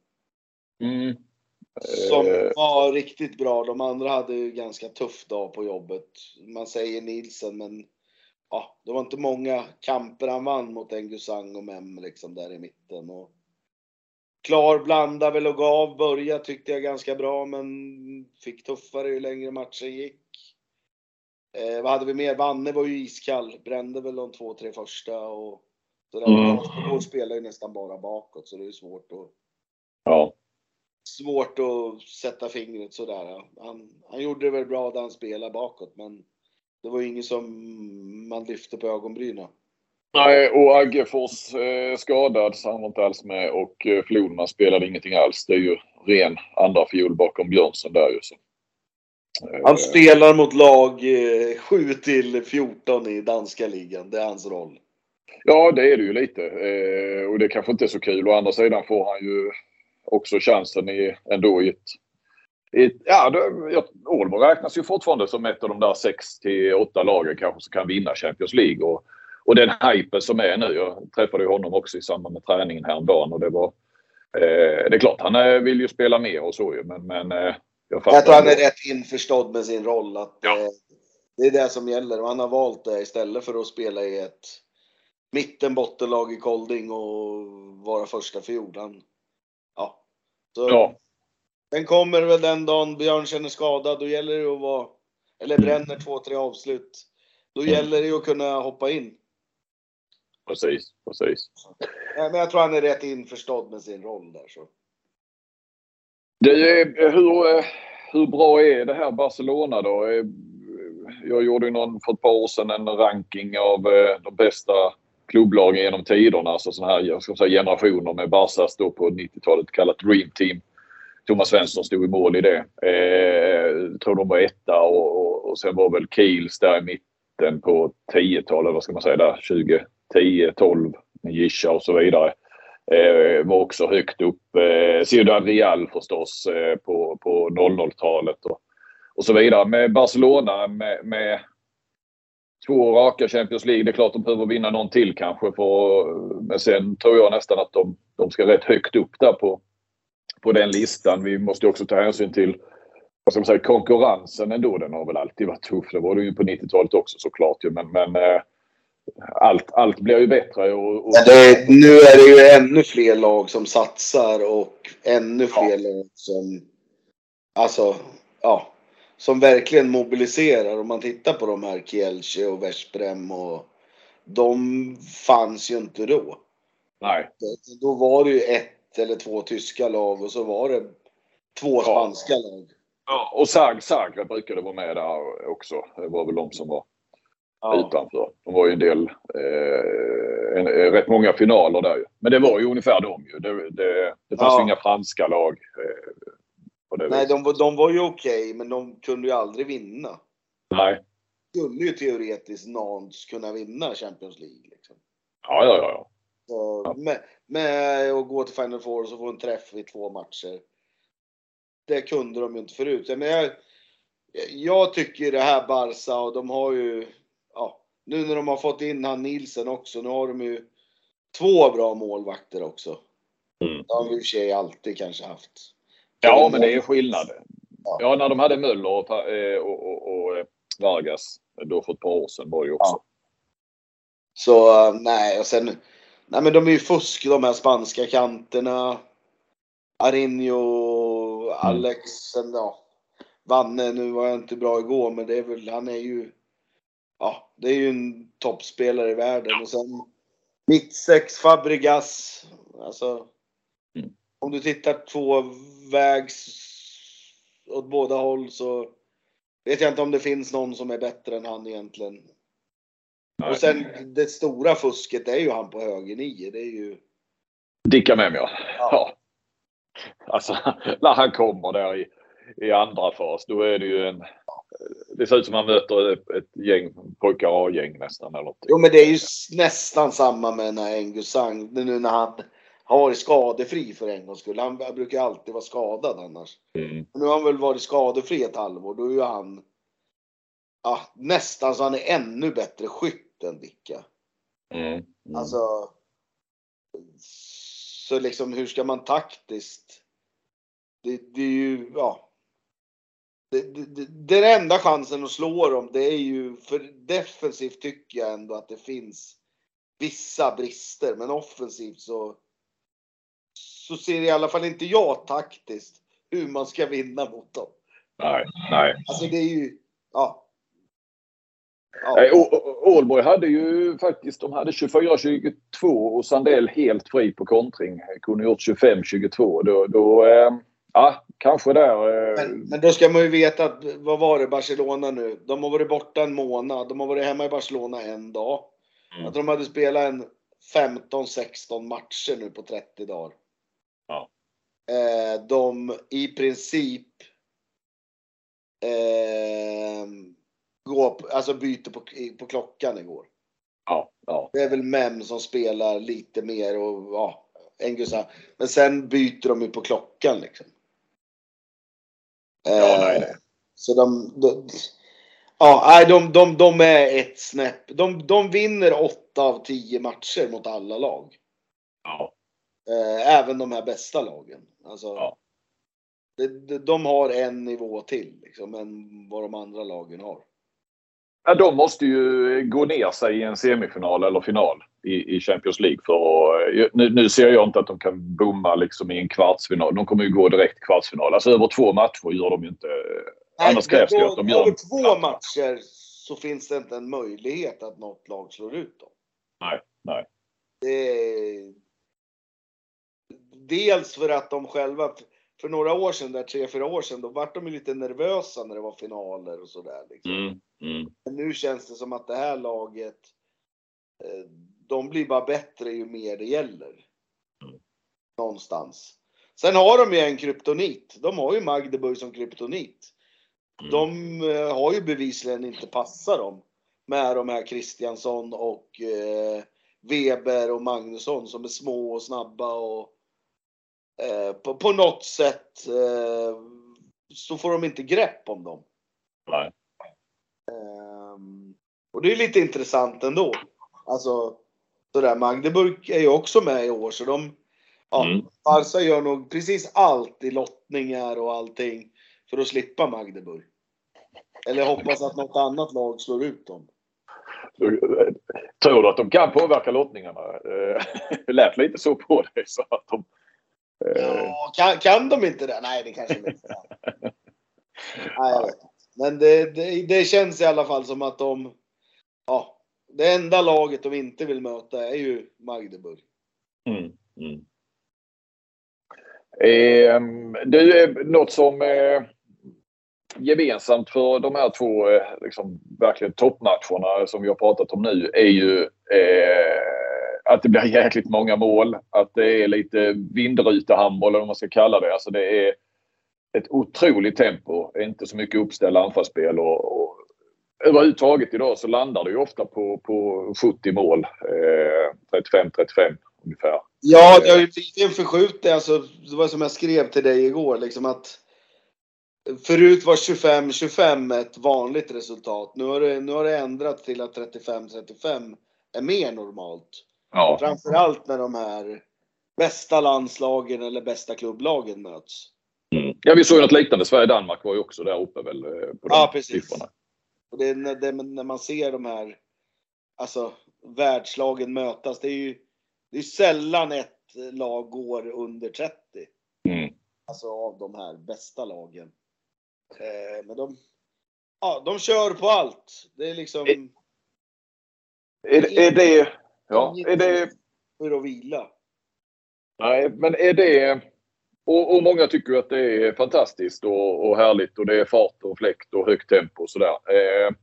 mm. som eh. var riktigt bra. De andra hade ju ganska tuff dag på jobbet. Man säger Nilsen, men ja, det var inte många kamper han vann mot Engusang och Mem liksom där i mitten. Och klar blanda väl och gav. Börja tyckte jag ganska bra, men fick tuffare ju längre matchen gick. Eh, vad hade vi mer? Vanne var ju iskall. Brände väl de två, tre första och så Mm. Spelar ju nästan bara bakåt så det är svårt att... Ja. Svårt att sätta fingret sådär. Han, han gjorde det väl bra där han spelade bakåt men det var ju inget som man lyfte på ögonbrynen. Nej, och Aggefors eh, skadad så han var inte alls med och eh, spelade ingenting alls. Det är ju ren andra fiol bakom Björnsson där ju. Så. Han spelar mot lag eh, 7 till 14 i danska ligan. Det är hans roll. Ja, det är det ju lite. Eh, och det kanske inte är så kul. Å andra sidan får han ju också chansen i, ändå i ett... I ett ja, Ålborg räknas ju fortfarande som ett av de där 6 till 8 lagen kanske som kan vinna Champions League. Och, och den hypen som är nu. Jag träffade ju honom också i samband med träningen häromdagen och det var... Eh, det är klart, han eh, vill ju spela mer och så ju, men, men eh, jag, jag tror han är rätt införstådd med sin roll. Att, ja. eh, det är det som gäller och han har valt det istället för att spela i ett mitten bottenlag i Kolding och vara första fiol. Han, ja. Så, ja. Den kommer väl den dagen Björn känner skada. Då gäller det att vara, eller mm. bränner två, tre avslut. Då mm. gäller det att kunna hoppa in. Precis, precis. Men jag tror han är rätt införstådd med sin roll där. Så. Det är, eh, hur, eh, hur bra är det här Barcelona då? Eh, jag gjorde ju någon, för ett par år sedan en ranking av de bästa klubblagen genom tiderna. Alltså sådana här jag ska säga, generationer med Barca stod på 90-talet kallat Dream Team. Thomas Svensson stod i mål i det. Eh, jag tror de var etta och, och, och sen var väl Kiels där i mitten på 10-talet, vad ska man säga där, 2010, 12 Gisha Gischa och så vidare. Eh, var också högt upp. Eh, Ciudad Real förstås eh, på, på 00-talet och, och så vidare. Med Barcelona med, med två raka Champions League. Det är klart de behöver vinna någon till kanske. För, men sen tror jag nästan att de, de ska rätt högt upp där på, på den listan. Vi måste också ta hänsyn till vad ska man säga, konkurrensen ändå. Den har väl alltid varit tuff. Det var det ju på 90-talet också såklart. Men, men eh, allt, allt blir ju bättre. Och, och... Det, nu är det ju ännu fler lag som satsar och ännu fler ja. lag som Alltså, ja. Som verkligen mobiliserar. Om man tittar på de här Kielce och Veszprem och de fanns ju inte då. Nej. Då var det ju ett eller två tyska lag och så var det två spanska ja. lag. Ja, och Zag, Zagreb brukade vara med där också. Det var väl de som var ja. utanför. De var ju en del, eh, en, rätt många finaler där ju. Men det var ju ungefär dem ju. Det, det, det fanns ja. ju inga franska lag. Eh, Nej, de, de var ju okej, okay, men de kunde ju aldrig vinna. Nej. Skulle ju teoretiskt Nantes kunna vinna Champions League. Liksom. Ja, ja, ja. Så, ja. Med, med att gå till Final Four och så få en träff i två matcher. Det kunde de ju inte förut. Men jag, jag tycker det här Barca och de har ju, ja, nu när de har fått in han Nilsen också, nu har de ju två bra målvakter också. Mm. Det har vi i och för sig alltid kanske haft. Ja, men det är skillnad. Ja, när de hade Möller och, eh, och, och, och eh, Vargas då för ett par år sedan var det ju också. Ja. Så eh, nej, och sen. Nej, men de är ju fusk de här spanska kanterna. Arinho, mm. Alex, sen ja. Vanne, nu var jag inte bra igår, men det är väl, han är ju. Ja, det är ju en toppspelare i världen och sen mittsex Fabregas. Alltså. Mm. Om du tittar två vägs åt båda håll så vet jag inte om det finns någon som är bättre än han egentligen. Nej. Och sen det stora fusket är ju han på höger nio. Det är ju... Dicka med mig ja. ja. Alltså när han kommer där i, i andra fas då är det ju en... Det ser ut som han möter ett, gäng pojkar A-gäng nästan eller Jo men det är ju nästan samma med när Engusang, nu när han har varit skadefri för en gångs skull. Han brukar alltid vara skadad annars. Mm. Nu har han väl varit skadefri ett halvår. Då är ju han ja, nästan så han är ännu bättre skytt än Dicka. Mm. Mm. Alltså. Så liksom hur ska man taktiskt? Det, det är ju, ja. Det, det, den enda chansen att slå dem, det är ju, för defensivt tycker jag ändå att det finns vissa brister, men offensivt så så ser i alla fall inte jag taktiskt hur man ska vinna mot dem. Nej, nej. Alltså det är ju, ja. Ja. Ålborg hade ju faktiskt, de hade 24-22 och Sandell helt fri på kontring. Kunde gjort 25-22. Då, då eh, ja, kanske där. Eh. Men, men, då ska man ju veta att, vad var det Barcelona nu? De har varit borta en månad. De har varit hemma i Barcelona en dag. Mm. Att de hade spelat en 15-16 matcher nu på 30 dagar. Ja. Eh, de i princip eh, går, alltså byter på, på klockan igår. Ja, ja. Det är väl Mem som spelar lite mer och ja, Engusa. Men sen byter de ju på klockan liksom. Ja, nej, nej. Så de, de Ja, de, de, de är ett snäpp. De, de vinner åtta av tio matcher mot alla lag. Ja. Eh, även de här bästa lagen. Alltså, ja. de, de har en nivå till liksom, än vad de andra lagen har. Ja, de måste ju gå ner sig i en semifinal eller final i, i Champions League. För att, nu, nu, ser jag inte att de kan bomma liksom i en kvartsfinal. De kommer ju gå direkt kvartsfinal. Alltså över två matcher gör de ju inte. Nej, Annars krävs det att de gör... Över två matcher så finns det inte en möjlighet att något lag slår ut dem. Nej, nej. Det, dels för att de själva, för några år sedan, där tre, fyra år sedan, då vart de ju lite nervösa när det var finaler och sådär. Liksom. Mm, mm. Men nu känns det som att det här laget, eh, de blir bara bättre ju mer det gäller. Någonstans. Sen har de ju en kryptonit. De har ju Magdeburg som kryptonit. Mm. De eh, har ju bevisligen inte passat dem med de här Kristiansson och eh, Weber och Magnusson som är små och snabba och Eh, på, på något sätt eh, så får de inte grepp om dem. Nej. Eh, Och det är lite intressant ändå. Alltså, sådär, Magdeburg är ju också med i år så de, ja, Mm. Barca gör nog precis allt i lottningar och allting för att slippa Magdeburg. Eller hoppas att något annat lag slår ut dem. Tror du att de kan påverka lottningarna? Eh, Det lät lite så på dig. Så att de, eh, Ja, kan, kan de inte det? Nej, det kanske de inte kan. Nej. Men det, det, det känns i alla fall som att de... Ja, det enda laget de inte vill möta är ju Magdeburg. Mm, mm. Eh, det är något som är gemensamt för de här två eh, liksom, verkligen toppmatcherna som vi har pratat om nu är ju eh, att det blir jäkligt många mål. Att det är lite vindrutehandboll eller vad man ska kalla det. Alltså det är ett otroligt tempo. Inte så mycket uppställda anfallsspel och överhuvudtaget idag så landar det ju ofta på, på 70 mål. Eh, 35-35 ungefär. Ja, det har ju blivit en förskjutning. Alltså, det var som jag skrev till dig igår. Liksom att förut var 25-25 ett vanligt resultat. Nu har, det, nu har det ändrats till att 35-35 är mer normalt. Ja. Framförallt när de här bästa landslagen eller bästa klubblagen möts. Mm. Ja, vi såg ju något liknande. Sverige-Danmark var ju också där uppe väl eh, på de Ja, precis. siffrorna. Och det är när, det, när man ser de här alltså, världslagen mötas. Det är ju det är sällan ett lag går under 30. Mm. Alltså av de här bästa lagen. Eh, men de, ja, de kör på allt. Det är liksom Är, är det... Ja, är det... för att vila. Nej, men är det... Och, och många tycker att det är fantastiskt och, och härligt och det är fart och fläkt och högt tempo och sådär. Eh,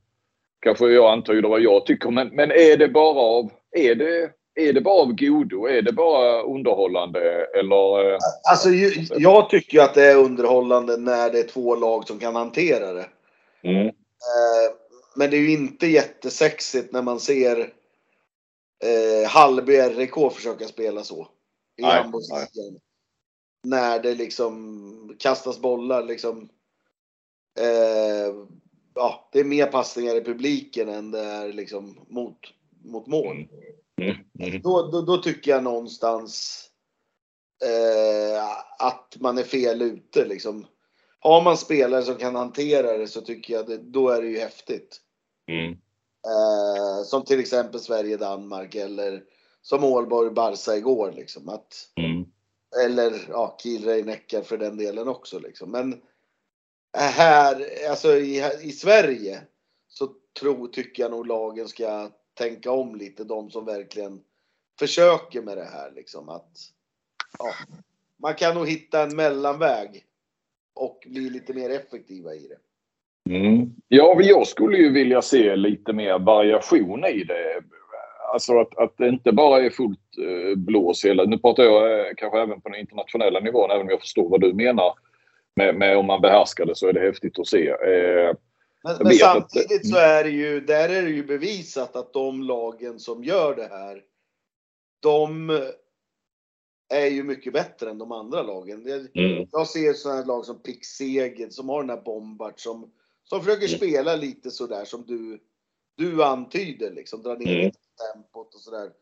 kanske jag antyder vad jag tycker, men, men är det bara av... Är det, är det bara av godo? Är det bara underhållande eller? eh, Alltså, ju, jag tycker att det är underhållande när det är två lag som kan hantera det. Mm. Eh, men det är ju inte jättesexigt när man ser eh, Hallby RIK försöka spela så. I Nej. När det liksom kastas bollar liksom. Eh, ja, det är mer passningar i publiken än det är liksom mot, mot mål. Mm. Mm. Då, då, då tycker jag någonstans eh, att man är fel ute liksom. Har man spelare som kan hantera det så tycker jag det, då är det ju häftigt. Mm. Eh, som till exempel Sverige-Danmark eller som Ålborg-Barca igår liksom. Att, Mm eller ja, Kiel-Rhein-Neckar för den delen också liksom. Men eh, här, alltså i, i Sverige så tror, tycker jag nog lagen ska tänka om lite. De som verkligen försöker med det här liksom. Att, ja, man kan nog hitta en mellanväg och bli lite mer effektiva i det. Mm. Ja, men jag skulle ju vilja se lite mer variation i det. Alltså att, att det inte bara är fullt eh, blås hela... Nu pratar jag eh, kanske även på den internationella nivån, även om jag förstår vad du menar. Med, med om man behärskar det så är det häftigt att se. Eh, Men, men vet att- samtidigt så är det ju, där är det ju bevisat att de lagen som gör det här, de är ju mycket bättre än de andra lagen. Mm. Jag ser sådana här lag som Pixegen som har den här Bombart som, som försöker Mm. spela lite sådär som du, du antyder liksom, dra ner Mm. tempot och sådär.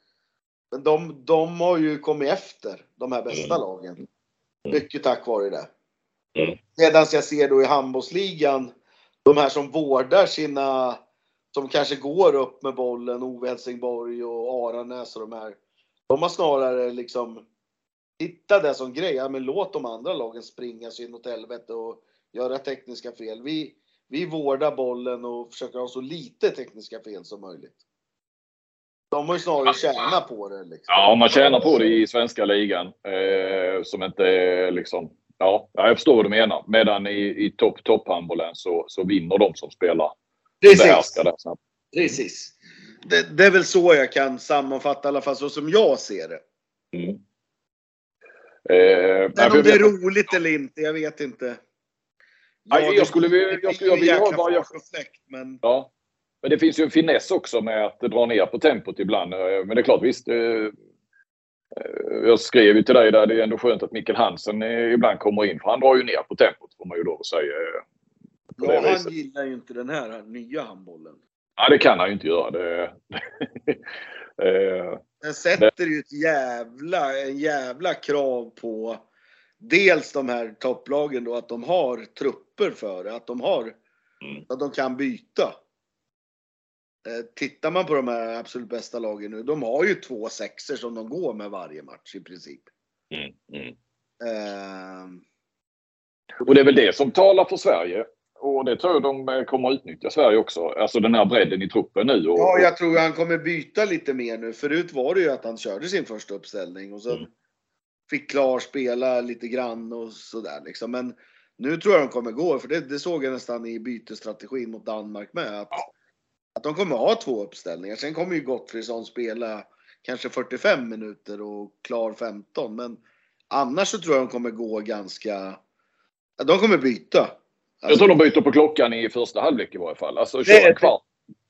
Men de, de har ju kommit efter de här bästa Mm. lagen. Mycket tack vare det. Mm. Medan jag ser då i handbollsligan, de här som vårdar sina, som kanske går upp med bollen, Ove Helsingborg och Aranäs och de här. De har snarare liksom hittat det som grej. Ja, men låt de andra lagen springa sig inåt helvete och göra tekniska fel. Vi, vi vårdar bollen och försöker ha så lite tekniska fel som möjligt. De har ju snarare tjänat på det. Liksom. Ja, man tjänar på det i svenska ligan. Eh, som inte är liksom... Ja, ja, jag förstår vad du menar. Medan i, i topp handbollen så, så vinner de som spelar. Precis. Det snabbt. Precis. Det, det är väl så jag kan sammanfatta i alla fall så som jag ser det. Mm. Eh, Men om det är roligt eller inte, jag vet inte. Jag skulle vilja- jag skulle- jag vill ha fart och fläkt, men Ja. Men det finns ju en finess också med att dra ner på tempot ibland. Eh, Men det är klart, visst. eh, eh, Jag skrev ju till dig där, det är ändå skönt att Mikkel Hansen ibland kommer in. För han drar ju ner på tempot får man ju då säga. ja, han viset. gillar ju inte den här nya handbollen. Ja, det kan han ju inte göra. Det, Den sätter ju ett jävla, en jävla krav på dels de här topplagen då att de har trupper för det, att de har, mm. att de kan byta. Eh, tittar man på de här absolut bästa lagen nu, de har ju två sexer som de går med varje match i princip. Mm, mm. Uh, och det är väl det som talar för Sverige. Och det tror jag de kommer att utnyttja Sverige också. Alltså den här bredden i truppen nu. Och, ja, jag tror han kommer byta lite mer nu. Förut var det ju att han körde sin första uppställning och sen mm. fick Klar spela lite grann och sådär liksom. Men nu tror jag de kommer gå, för det, det såg jag nästan i bytesstrategin mot Danmark med. Att, ja. att de kommer ha två uppställningar. Sen kommer ju Gottfridsson spela kanske 45 minuter och Klar 15. Men annars så tror jag de kommer gå ganska... De kommer byta. Alltså, jag tror de byter på klockan i första halvlek i varje fall. Alltså kör en kvart.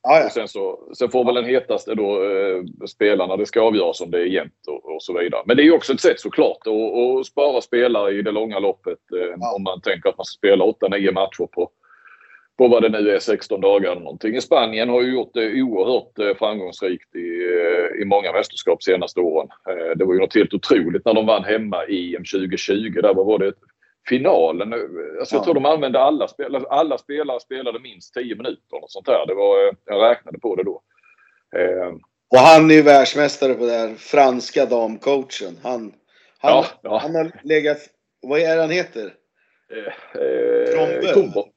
Ja, ja. Och sen, så, sen får väl den hetaste då eh, spelarna, det ska avgöras om det är jämnt och, och, så vidare. Men det är också ett sätt såklart att, spara spelare i det långa loppet. Eh, ja. Om man tänker att man ska spela 8-9 matcher på, på vad det nu är, 16 dagar eller någonting. Spanien har ju gjort det oerhört eh, framgångsrikt i, eh, i många mästerskap senaste åren. Eh, det var ju något helt otroligt när de vann hemma i EM 2020. Där var det finalen. Alltså jag tror de använde alla spelare. Alla spelare spelade minst 10 minuter. Och sånt där. Det var, jag räknade på det då. Eh. Och han är ju världsmästare på det här franska damcoachen. Han, han, ja, ja. han har legat... Vad är han heter? Eh, eh, Krumbolt.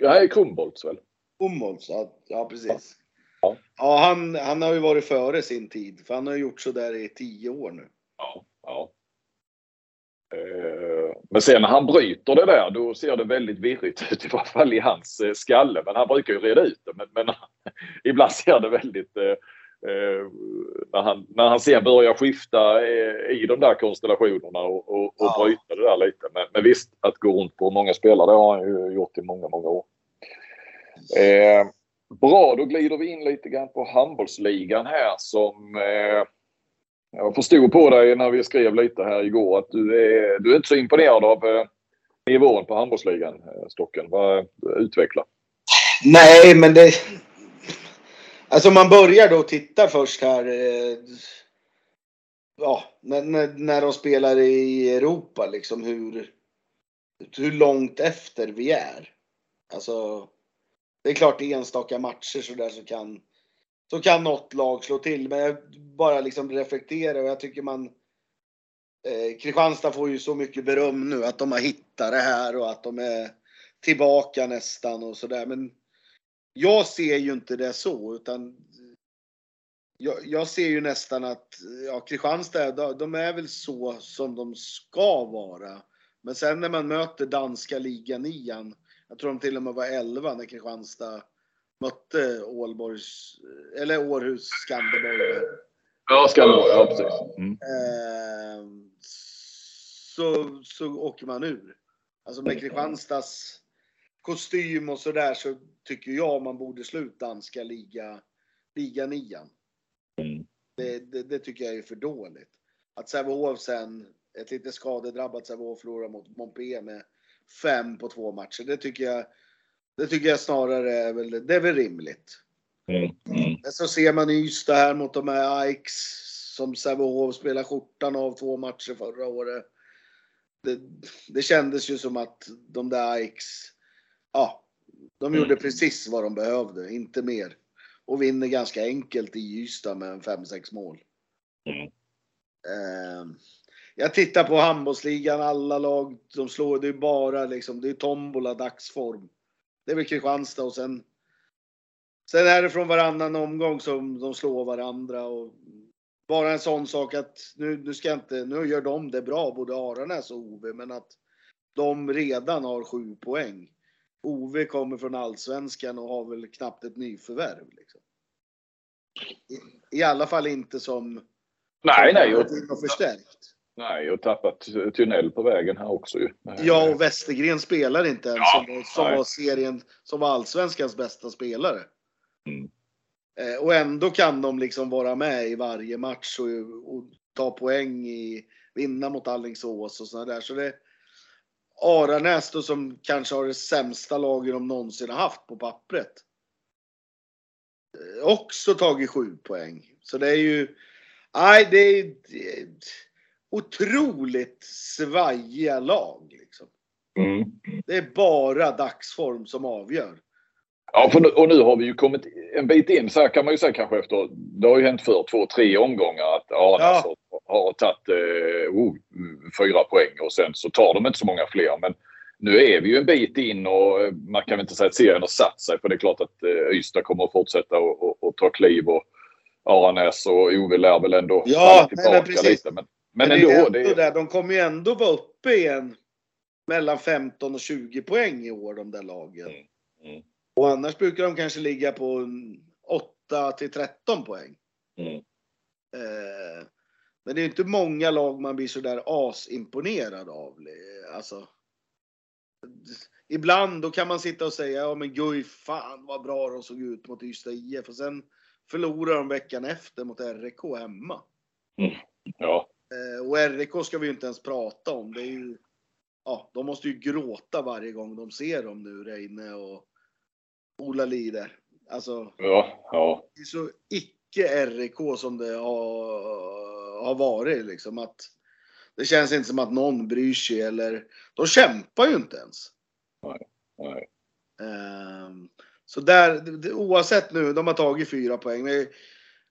Nej, Krumbolts väl? Krumbolts, ja, ja precis. Ja. ja, han, han har ju varit före sin tid. För han har gjort så där i tio år nu. Ja, ja. Eh, men sen när han bryter det där då ser det väldigt virrigt ut i varje fall i hans eh, skalle. Men han brukar ju reda ut det. Men, men ibland ser det väldigt eh, eh, när, han, när han sen börjar skifta eh, i de där konstellationerna och, och, och ja. bryta det där lite. Men, men visst, att gå runt på många spelare det har han ju gjort i många, många år. Eh, bra, då glider vi in lite grann på handbollsligan här som jag förstod på dig när vi skrev lite här igår att du är, du är inte så imponerad av eh, nivån på handbollsligan, eh, Stocken. Vad, utveckla. Nej, men det... Alltså man börjar då titta först här. Eh, ja, när, när, när de spelar i Europa liksom hur, hur långt efter vi är. Alltså, det är klart i enstaka matcher så där så kan så kan något lag slå till. Men jag bara liksom reflekterar och jag tycker man eh, Kristianstad får ju så mycket beröm nu att de har hittat det här och att de är tillbaka nästan och sådär. Men jag ser ju inte det så utan jag, jag ser ju nästan att ja, Kristianstad, de är väl så som de ska vara. Men sen när man möter danska ligan nian, jag tror de till och med var 11 när Kristianstad mötte Ålborgs, eller Århus Skanderborg. Ja, Skanderborg, ja precis. Mm. Eh, så, så åker man ur. Alltså med Kristianstads kostym och sådär så tycker jag man borde sluta danska liga, liga nian. Mm. Det, det, det, tycker jag är för dåligt. Att Sävehof sen, ett lite skadedrabbat Sävehof förlorar mot Montpellier med fem på två matcher. Det tycker jag det tycker jag snarare är väl, det är väl rimligt. Mm. Mm. Så ser man Ystad här mot de här Aix som Sävehof spelar skjortan av två matcher förra året. Det, det kändes ju som att de där Aix, ja, de mm. gjorde precis vad de behövde, inte mer. Och vinner ganska enkelt i Ystad med 5-6 mål. Uh, jag tittar på handbollsligan, alla lag de slår, det är bara liksom, det är tombola dagsform. Det är väl Kristianstad och sen Sen är det från varannan omgång som de slår varandra och bara en sån sak att nu, nu ska inte, nu gör de det bra både Aranäs och Ove, men att de redan har sju poäng. Ove kommer från allsvenskan och har väl knappt ett nyförvärv. Liksom. I, I, alla fall inte som... Nej, nej. Och, förstärkt. Nej, och tappat Tunnel på vägen här också ju. Ja, och Westergren spelar inte ens ja, som, som var serien, som var allsvenskans bästa spelare. Mm. Eh, och ändå kan de liksom vara med i varje match och, och ta poäng i, vinna mot Allingsås och sådär. Så det Aranäs då som kanske har det sämsta laget de någonsin har haft på pappret. också tagit sju poäng. Så det är ju, nej det är otroligt svajiga lag. Liksom. Mm. Det är bara dagsform som avgör. Ja, nu, och nu har vi ju kommit en bit in, så här kan man ju säga kanske efter, det har ju hänt för två, tre omgångar att Arnas Ja. har, har tagit eh, oh, fyra poäng och sen så tar de inte så många fler. Men nu är vi ju en bit in och eh, man kan väl inte säga att serien har satt sig för det är klart att eh, Ystad kommer att fortsätta och, och, och ta kliv och Aranäs och Ove lär väl ändå Ja, nej, men tillbaka precis. lite. Men, men, det är ändå, det är, där, de kommer ju ändå vara uppe igen mellan 15 och 20 poäng i år de där lagen. Mm, mm. Och annars brukar de kanske ligga på en 8 till 13 poäng. Mm. Eh, men det är inte många lag man blir så där asimponerad av. Alltså, ibland då kan man sitta och säga ja men Guif, fan vad bra de såg ut mot Ystad IF och sen förlorar de veckan efter mot RIK hemma. ja, Eh, och RIK ska vi ju inte ens prata om. Det är ju, ja, de måste ju gråta varje gång de ser dem nu, Reine och Ola Lider. Alltså, ja, ja. det är så icke RIK som det har, har varit liksom. Att det känns inte som att någon bryr sig eller de kämpar ju inte ens. Nej. Ehm, så där, oavsett nu, de har tagit fyra poäng. Men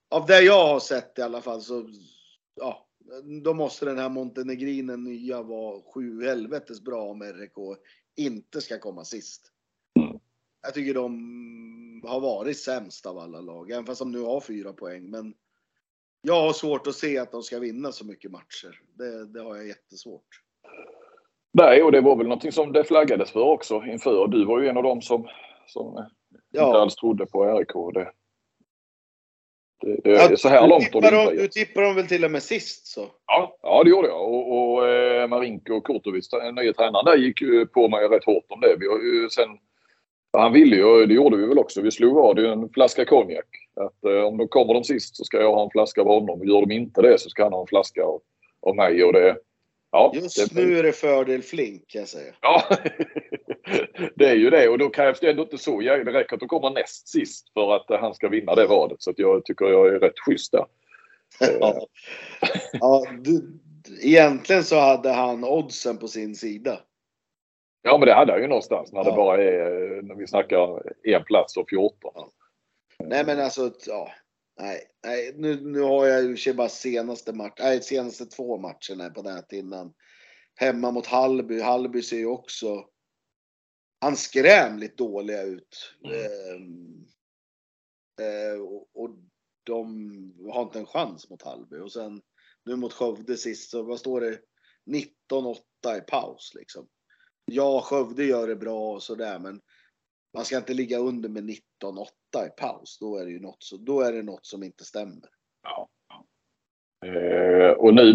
av det jag har sett i alla fall så, ja, då måste den här Montenegrinen nya vara sju helvetes bra om RIK inte ska komma sist. Mm. Jag tycker de har varit sämst av alla lag, även fast de nu har fyra poäng. Men jag har svårt att se att de ska vinna så mycket matcher. Det, det har jag jättesvårt. Nej, och det var väl någonting som det flaggades för också inför. Du var ju en av dem som, som eh, inte Ja, alls trodde på RIK. Det, det, Ja, så här du långt har det du tippar dem väl till och med sist så? Ja, ja, det gjorde jag. Och, och eh, Marinko och Kurtovic, den nya tränaren där, gick ju på mig rätt hårt om det. Vi har ju sen, han ville ju, det gjorde vi väl också, vi slog av det en flaska konjak. Att eh, om de kommer de sist så ska jag ha en flaska av honom. Gör de inte det så ska han ha en flaska av, av mig. Och det, ja, Just det, nu är det fördel Flink kan jag säga. Ja, det är ju det och då krävs det ändå inte så. Ja, Det räcker att de kommer näst sist för att han ska vinna det vadet. Så jag tycker jag är rätt schysst där. Ja. ja, du, egentligen så hade han oddsen på sin sida. Ja, men det hade jag ju någonstans när det Ja. bara är, när vi snackar en plats och 14. Nej men alltså, ja. Nej, nej nu, nu har jag ju sig bara senaste match, nej, senaste två matcherna på näthinnan. Hemma mot Hallby. Hallby ser ju också anskrämligt dåliga ut. Ehm, eh, och, och de har inte en chans mot Hallby. Och sen nu mot Skövde sist, så vad står det? 19-8 i paus liksom. Ja, Skövde gör det bra och sådär, men man ska inte ligga under med 19-8 i paus. Då är det ju något, så, då är det något som inte stämmer. Ja. Eh, och nu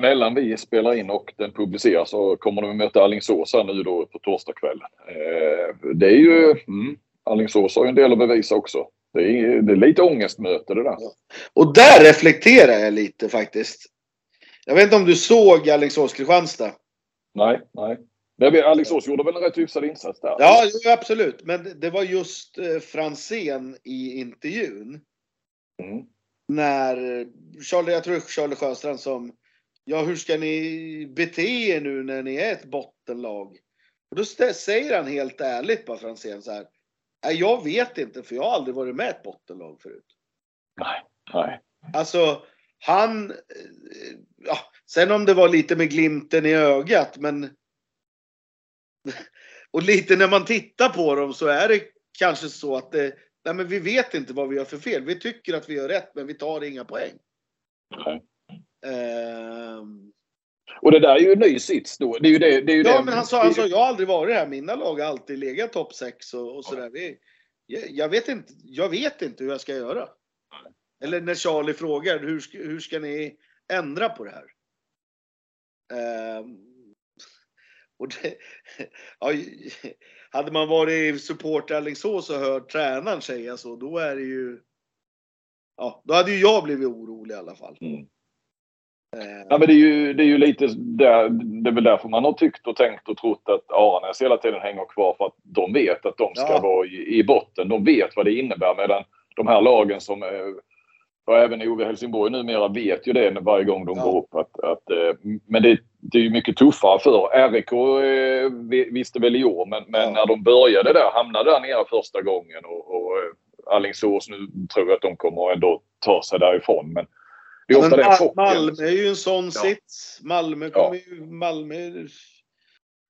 mellan, vi spelar in och den publiceras så kommer de att möta Alingsås här nu då på torsdagskvällen. Eh, det är ju, mm, Alingsås har ju en del att bevisa också. Det är, det är lite ångestmöte det där. Och där reflekterar jag lite faktiskt. Jag vet inte om du såg Alingsås-Kristianstad? Nej, nej. Alingsås gjorde väl en rätt hyfsad insats där? Ja, absolut. Men det- det var just eh, Fransén i intervjun. Mm. När Charlie, jag tror Charlie Sjöstrand som Ja, hur ska ni bete er nu när ni är ett bottenlag? Och då säger han helt ärligt bara Franzén så här. "Nej, Jag vet inte för jag har aldrig varit med ett bottenlag förut. Nej, nej. Alltså, han... eh, Ja, sen om det var lite med glimten i ögat, men... Och lite när man tittar på dem så är det kanske så att det... Nej, men vi vet inte vad vi gör för fel. Vi tycker att vi gör rätt, men vi tar inga poäng. nej. Ehm, Och det där är ju en ny sits då. Det är ju det. det, är ju ja, det. men han sa, han sa, jag har aldrig varit här. Mina lag har alltid legat topp 6 och, och sådär. Vi, jag, jag, vet inte, jag vet inte hur jag ska göra. Eller när Charlie frågar, hur, ska- hur ska ni ändra på det här? Ehm, och det, ja, hade man varit supporter i Alingsås och hört tränaren säga så, då är det ju... Ja, då hade ju jag blivit orolig i alla fall. Mm. Ehm, Ja, men det, är ju, det är ju lite där, det är väl därför man har tyckt och tänkt och trott att Aranäs hela tiden hänger kvar för att de vet att de ska Ja. vara i, i botten. De vet vad det innebär medan de här lagen som och även Ove Helsingborg numera vet ju det varje gång de ja. går upp. Att, att, men det, det är ju mycket tuffare för RIK visste väl i år men, men ja. när de började där, hamnade där nere första gången och, och Alingsås nu tror jag att de kommer ändå ta sig därifrån. Men det är ofta ja, Mal Malmö är ju en sån ja. sits. Malmö kommer ju... Malmö,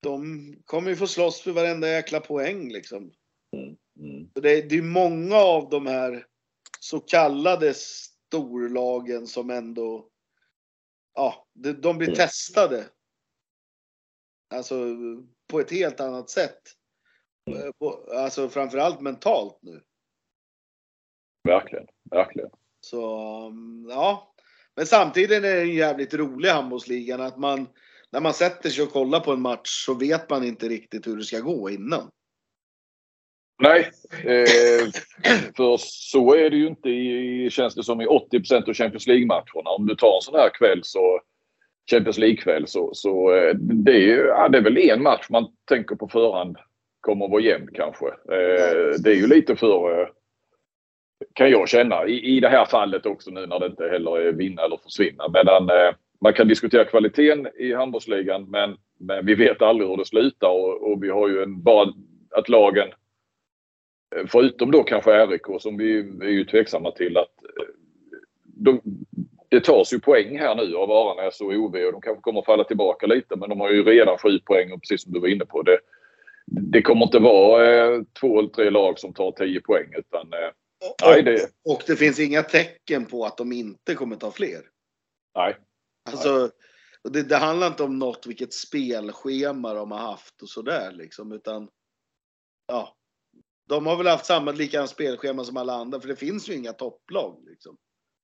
de kommer ju få slåss för varenda jäkla poäng liksom. Mm. Mm. Det, det är många av de här så kallade storlagen som ändå, ja, de blir mm. testade. Alltså på ett helt annat sätt. Mm. Alltså framförallt mentalt nu. Verkligen, verkligen. Så um, ja, men samtidigt är det en jävligt rolig handbollsligan att man när man sätter sig och kollar på en match så vet man inte riktigt hur det ska gå innan. Nej, eh, för så är det ju inte i, känns det som i 80% av Champions League-matcherna. Om du tar en sån här kväll så Champions League-kväll så, så eh, det, är, ja, det är väl en match man tänker på förhand kommer att vara jämn kanske. Eh, det är ju lite för, eh, kan jag känna, i, i det här fallet också nu när det inte heller är vinna eller försvinna. Medan eh, man kan diskutera kvaliteten i handbollsligan men, men vi vet aldrig hur det slutar och, och vi har ju en, bara att lagen Förutom då kanske RIK som vi är ju tveksamma till att eh, de, det tas ju poäng här nu av Aranäs och OV och de kanske kommer falla tillbaka lite men de har ju redan sju poäng och precis som du var inne på det. Det kommer inte vara eh, två eller tre lag som tar tio poäng utan eh, och, nej, det... och det finns inga tecken på att de inte kommer ta fler. Nej. Alltså, det, det handlar inte om något vilket spelschema de har haft och sådär liksom utan ja, de har väl haft samma likadant spelschema som alla andra för det finns ju inga topplag. Liksom.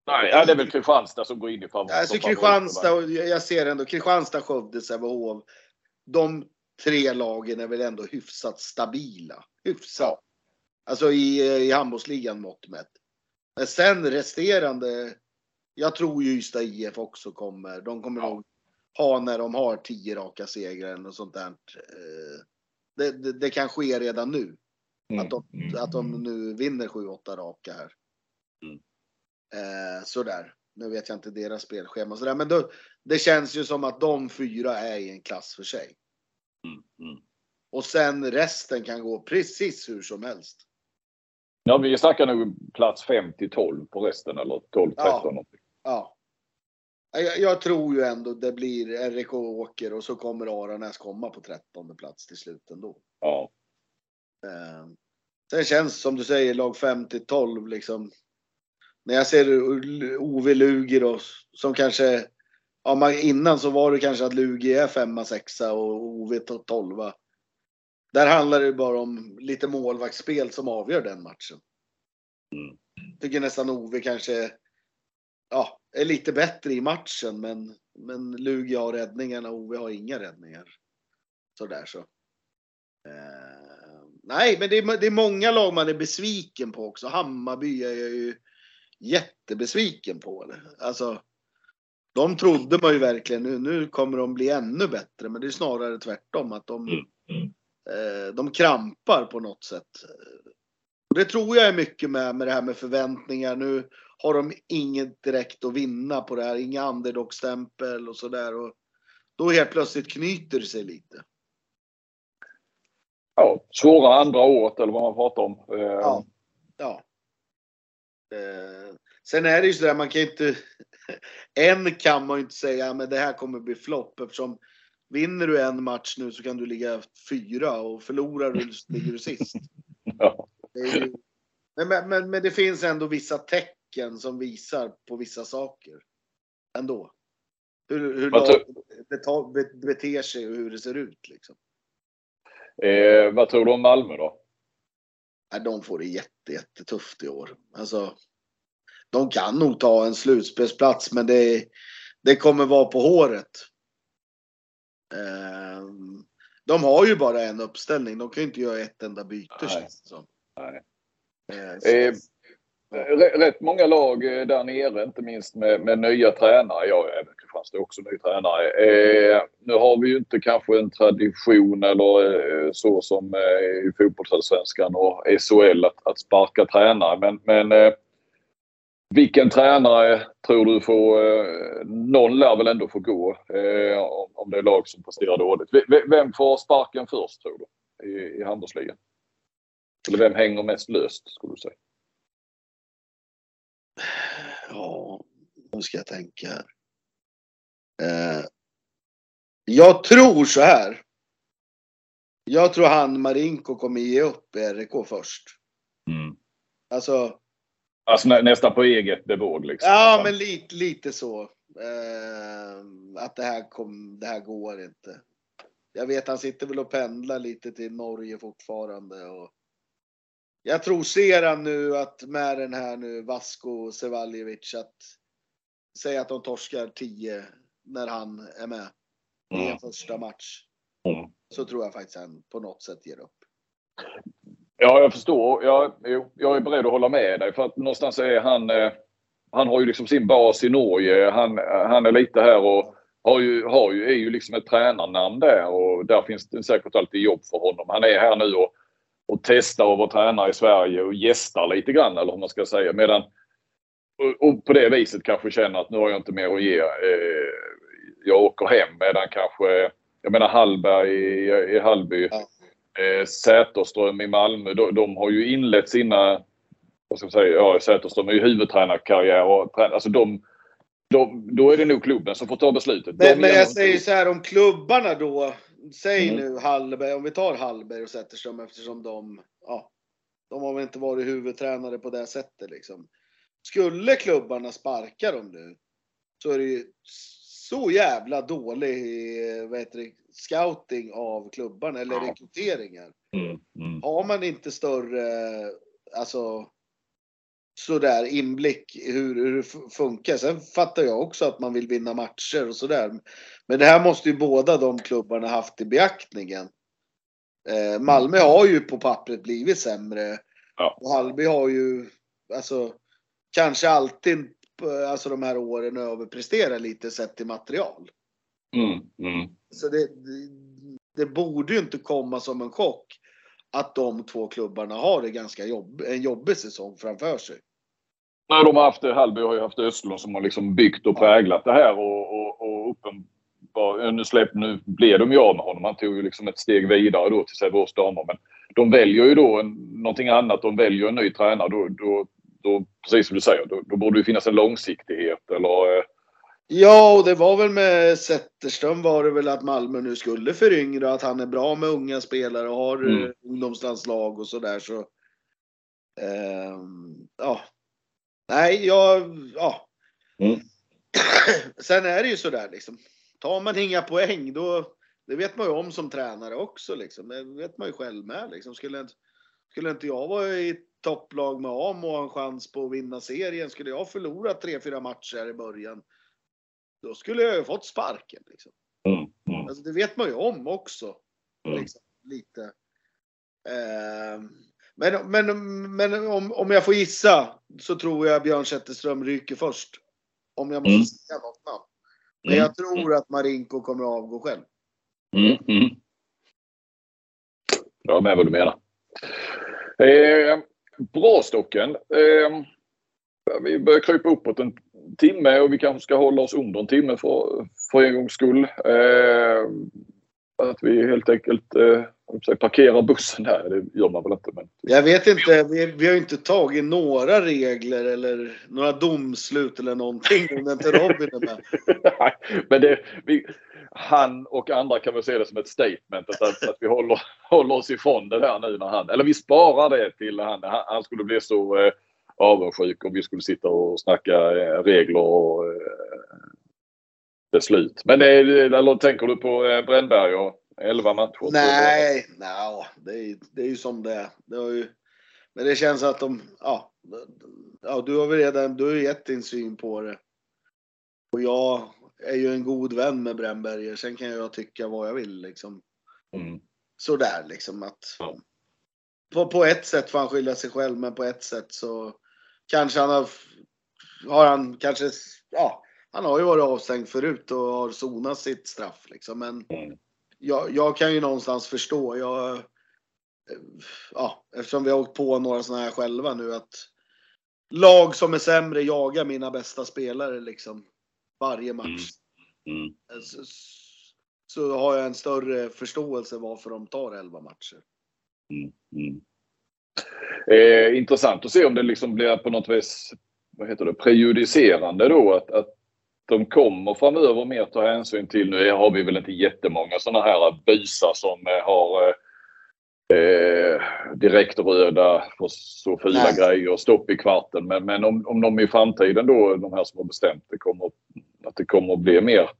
Nej, ja, det är väl Kristianstad som går in i favorit. Alltså Kristianstad, jag ser ändå Kristianstad, Skövde, Sävehof. De tre lagen är väl ändå hyfsat stabila. Hyfsat. Ja. Alltså i, i handbollsligan mått mätt. Men sen resterande. Jag tror ju Ystad IF också kommer. De kommer ja. nog ha när de har tio raka segrar och sånt där. Eh, det, det, det kan ske redan nu. Mm. Att, de, mm. att de nu vinner 7-8 raka här. Mm. Eh, sådär. Nu vet jag inte deras spelschema sådär, men då, det känns ju som att de fyra är i en klass för sig. Mm. Mm. Och sen resten kan gå precis hur som helst. Ja, vi snackar nog plats 5 till 12 på resten eller 12 13 ja. ja. Jag, jag, tror ju ändå det blir RIK åker och så kommer Aranäs komma på 13 plats till slut ändå. Ja. Eh, sen känns som du säger lag 5 till 12 liksom. När jag ser Ove Luger och som kanske, ja man, innan så var det kanske att Lugi är femma, sexa och Ove tolva. Där handlar det bara om lite målvaktsspel som avgör den matchen. Mm. Tycker nästan Ove kanske ja, är lite bättre i matchen men, men Lugi har räddningarna och Ove har inga räddningar. Sådär så. Eh, nej, men det är, det är många lag man är besviken på också. Hammarby är jag ju jättebesviken på. Alltså, de trodde man ju verkligen nu, nu kommer de bli ännu bättre, men det är snarare tvärtom att de, mm. mm. eh, de krampar på något sätt. Och det tror jag är mycket med, med det här med förväntningar. Nu har de inget direkt att vinna på det här, inga underdog-stämpel och sådär. Då helt plötsligt knyter det sig lite ja, svåra andra året eller vad man pratar om. Eh, ja. ja. Eh, sen är det ju sådär, man kan inte... en kan man ju inte säga, men det här kommer bli flopp eftersom vinner du en match nu så kan du ligga fyra och förlorar du ligger du sist. ja. Ju, men, men, men det finns ändå vissa tecken som visar på vissa saker. Ändå. Hur, hur laget beter sig och hur det ser ut liksom. Eh, vad tror du om Malmö då? de får det jätte, jättetufft i år. Alltså, de kan nog ta en slutspelsplats, men det, det kommer vara på håret. Eh, de har ju bara en uppställning. De kan ju inte göra ett enda byte Nej. känns det som. Nej. Eh, Eh, rätt många lag eh, där nere, inte minst med, med nya tränare. Ja, även Kristianstad också ny tränare. Eh, nu har vi ju inte kanske en tradition eller eh, så som eh, i fotbollsallsvenskan och SHL att, att sparka tränare. Men, men eh, vilken tränare tror du får... Eh, någon lär väl ändå få gå eh, om det är lag som presterar dåligt. V vem får sparken först tror du i, i handbollsligan? Eller vem hänger mest löst skulle du säga? Ja, nu ska jag tänka här. Eh, jag tror så här. Jag tror han Marinko kommer ge upp RIK först. Mm. Alltså. Alltså nä nästan på eget bevåg liksom. Ja, men lite, lite så. Eh, att det här, kom, det här går inte. Jag vet han sitter väl och pendlar lite till Norge fortfarande. Och jag tror, ser han nu att med den här nu Vasko Sevaljevic att säga att de torskar 10 när han är med i en mm. första match. Mm. Så tror jag faktiskt han på något sätt ger upp. Ja, jag förstår. Jag, jag är beredd att hålla med dig för att någonstans är han eh, han har ju liksom sin bas i Norge. Han, han är lite här och har ju, har ju, är ju liksom ett tränarnamn där och där finns det säkert alltid jobb för honom. Han är här nu och, och testar att vara tränare i Sverige och gästar lite grann eller hur man ska säga. Medan, och, och på det viset kanske känner att nu har jag inte mer att ge. Eh, jag åker hem medan kanske, jag menar Hallberg i, i Hallby, ja. eh, Säterström i Malmö, de, de, har ju inlett sina, vad ska man säga, ja Säterström är ju huvudtränarkarriär och alltså de, de, då är det nog klubben som får ta beslutet. Men, men jag säger så här om klubbarna då, säg mm. nu Hallberg, om vi tar Hallberg och Zetterström eftersom de, ja, de har väl inte varit huvudtränare på det sättet liksom. Skulle klubbarna sparka dem nu så är det ju så jävla dålig vad heter det, scouting av klubbarna eller ja. rekryteringar. Mm, mm. Har man inte större, alltså sådär inblick i hur, hur det funkar. Sen fattar jag också att man vill vinna matcher och sådär. Men det här måste ju båda de klubbarna haft i beaktningen. Eh, Malmö har ju på pappret blivit sämre. Ja. Och Hallby har ju, alltså, kanske alltid alltså de här åren överpresterar lite sett till material. Mm, mm. Så det, det, det, borde ju inte komma som en chock att de två klubbarna har det ganska jobb, en jobbig säsong framför sig. Nej, de har haft, Hallby har ju haft Östlund som har liksom byggt och präglat det här och, och, och uppenbar, nu, släpp, nu blev de ju av med honom. Han tog ju liksom ett steg vidare då till Sävehofs damer. Men de väljer ju då en, någonting annat. De väljer en ny tränare. Då, då, då precis som du säger, då, då borde det finnas en långsiktighet eller... Eh, ja, och det var väl med Zetterström var det väl att Malmö nu skulle föryngra, att han är bra med unga spelare och har mm. ungdomslandslag och sådär så. Eh, ja, Nej, jag, ja. Mm. Sen är det ju sådär liksom. Tar man inga poäng då, det vet man ju om som tränare också liksom. Det vet man ju själv med liksom. Skulle inte, skulle inte jag vara i topplag med AM och ha en chans på att vinna serien, skulle jag förlora tre, fyra matcher i början, då skulle jag ju fått sparken liksom. Mm. Mm. Alltså, det vet man ju om också. Mm. Liksom, lite. Eh, men, men, men om, om jag får gissa så tror jag Björn Zetterström ryker först. Om jag måste mm. säga något namn. Men mm. jag tror att Marinko kommer att avgå själv. Mm. Mm. Jag är med vad du menar. Eh, bra Stocken. Eh, vi börjar krypa uppåt en timme och vi kanske ska hålla oss under en timme för, för en gångs skull. Eh, att vi helt enkelt eh, parkerar bussen där. Det gör man väl inte. Men... Jag vet inte. Vi, vi har inte tagit några regler eller några domslut eller någonting om inte Robin är med. men det, vi, han och andra kan väl se det som ett statement att, att, att vi håller, håller oss ifrån det där nu när han, eller vi sparar det till han, han skulle bli så eh, avundsjuk om vi skulle sitta och snacka eh, regler och eh, beslut. Men det, eller tänker du på eh, Brännberg och 11 matcher? Nej, no, det, är, det är ju som det är. Det ju, men det känns att de, ja, ja du har väl redan, du har gett din syn på det. Och jag är ju en god vän med Brännberger. Sen kan jag tycka vad jag vill liksom. Mm. Sådär liksom att. Ja. På, på ett sätt får han skylla sig själv, men på ett sätt så kanske han har, har han kanske, ja, han har ju varit avstängd förut och har sonat sitt straff liksom. Men mm. Jag, jag, kan ju någonstans förstå. Jag, ja, eftersom vi har åkt på några sådana här själva nu att lag som är sämre jagar mina bästa spelare liksom varje match. Mm. Mm. Så, så, har jag en större förståelse varför de tar 11 matcher. Mm. mm. Eh, intressant att se om det liksom blir på något vis vad heter det, prejudicerande då att, att de kommer framöver mer ta hänsyn till. Nu har vi väl inte jättemånga sådana här busar som eh, har eh, direktröda för så fula Nej. grejer och stopp i kvarten. Men, men om, om de i framtiden då, de här som har bestämt det, kommer, att det kommer att bli mer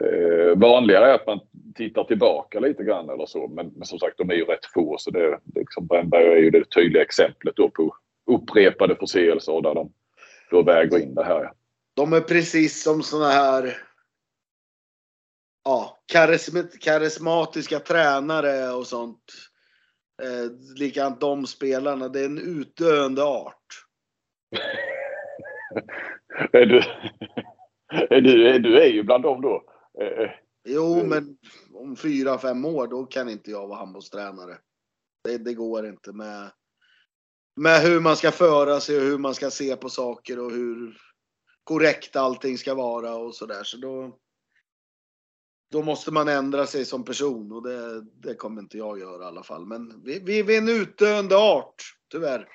eh, vanligare att man tittar tillbaka lite grann eller så. Men, men som sagt, de är ju rätt få så det, liksom, Brännberg är ju det tydliga exemplet då på upprepade förseelser där de då väger in det här. De är precis som såna här ja, karismatiska tränare och sånt. Eh, likadant de spelarna. Det är en utdöende art. är, du, är, du, är du är ju bland dem då? Eh, jo, men om fyra, fem år då kan inte jag vara handbollstränare. Det, det går inte med, med hur man ska föra sig och hur man ska se på saker och hur korrekt allting ska vara och sådär. Så då, då måste man ändra sig som person och det, det kommer inte jag göra i alla fall. Men vi, vi, vi är en utdöende art, tyvärr.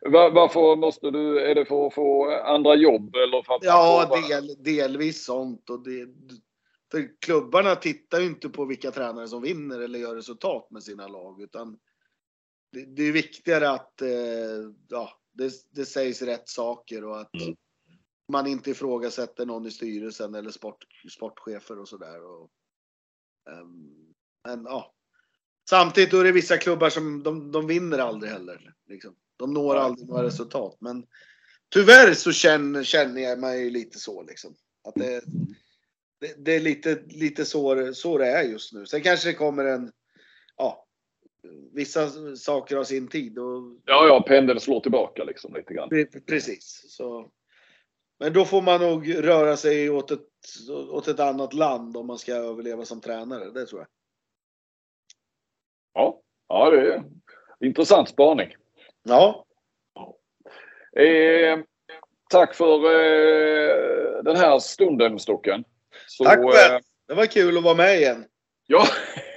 Var, varför måste du, är det för att få andra jobb eller för att Ja, del, delvis sånt. Och det, för klubbarna tittar ju inte på vilka tränare som vinner eller gör resultat med sina lag utan det, det är viktigare att eh, ja, det, det sägs rätt saker och att mm man inte ifrågasätter någon i styrelsen eller sport, sportchefer och sådär. Um, men ja. Samtidigt är det vissa klubbar som de, de vinner aldrig heller. Liksom. De når aldrig några resultat. Men tyvärr så känner, känner jag mig lite så liksom. Att det, det, det, är lite, lite så, så det är just nu. Sen kanske det kommer en, ja, vissa saker har sin tid. Och, ja, ja, pendeln slår tillbaka liksom lite grann. Precis. Så, men då får man nog röra sig åt ett, åt ett annat land om man ska överleva som tränare. Det tror jag. Ja, ja det är intressant spaning. Ja. Eh, tack för eh, den här stunden Stocken. Så, tack själv. Eh, det var kul att vara med igen. Ja,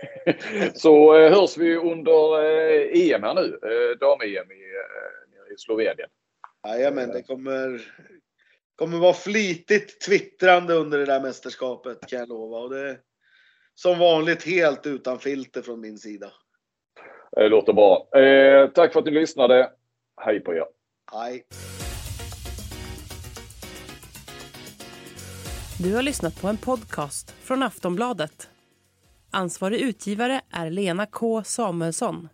så eh, hörs vi under eh, EM här nu. Eh, Dam-EM i, eh, i Slovenien. Jajamän, det kommer kommer vara flitigt twittrande under det där mästerskapet kan jag lova. Och det är som vanligt helt utan filter från min sida. Det låter bra. Eh, tack för att ni lyssnade. Hej på er. Hej. Du har lyssnat på en podcast från Aftonbladet. Ansvarig utgivare är Lena K Samuelsson.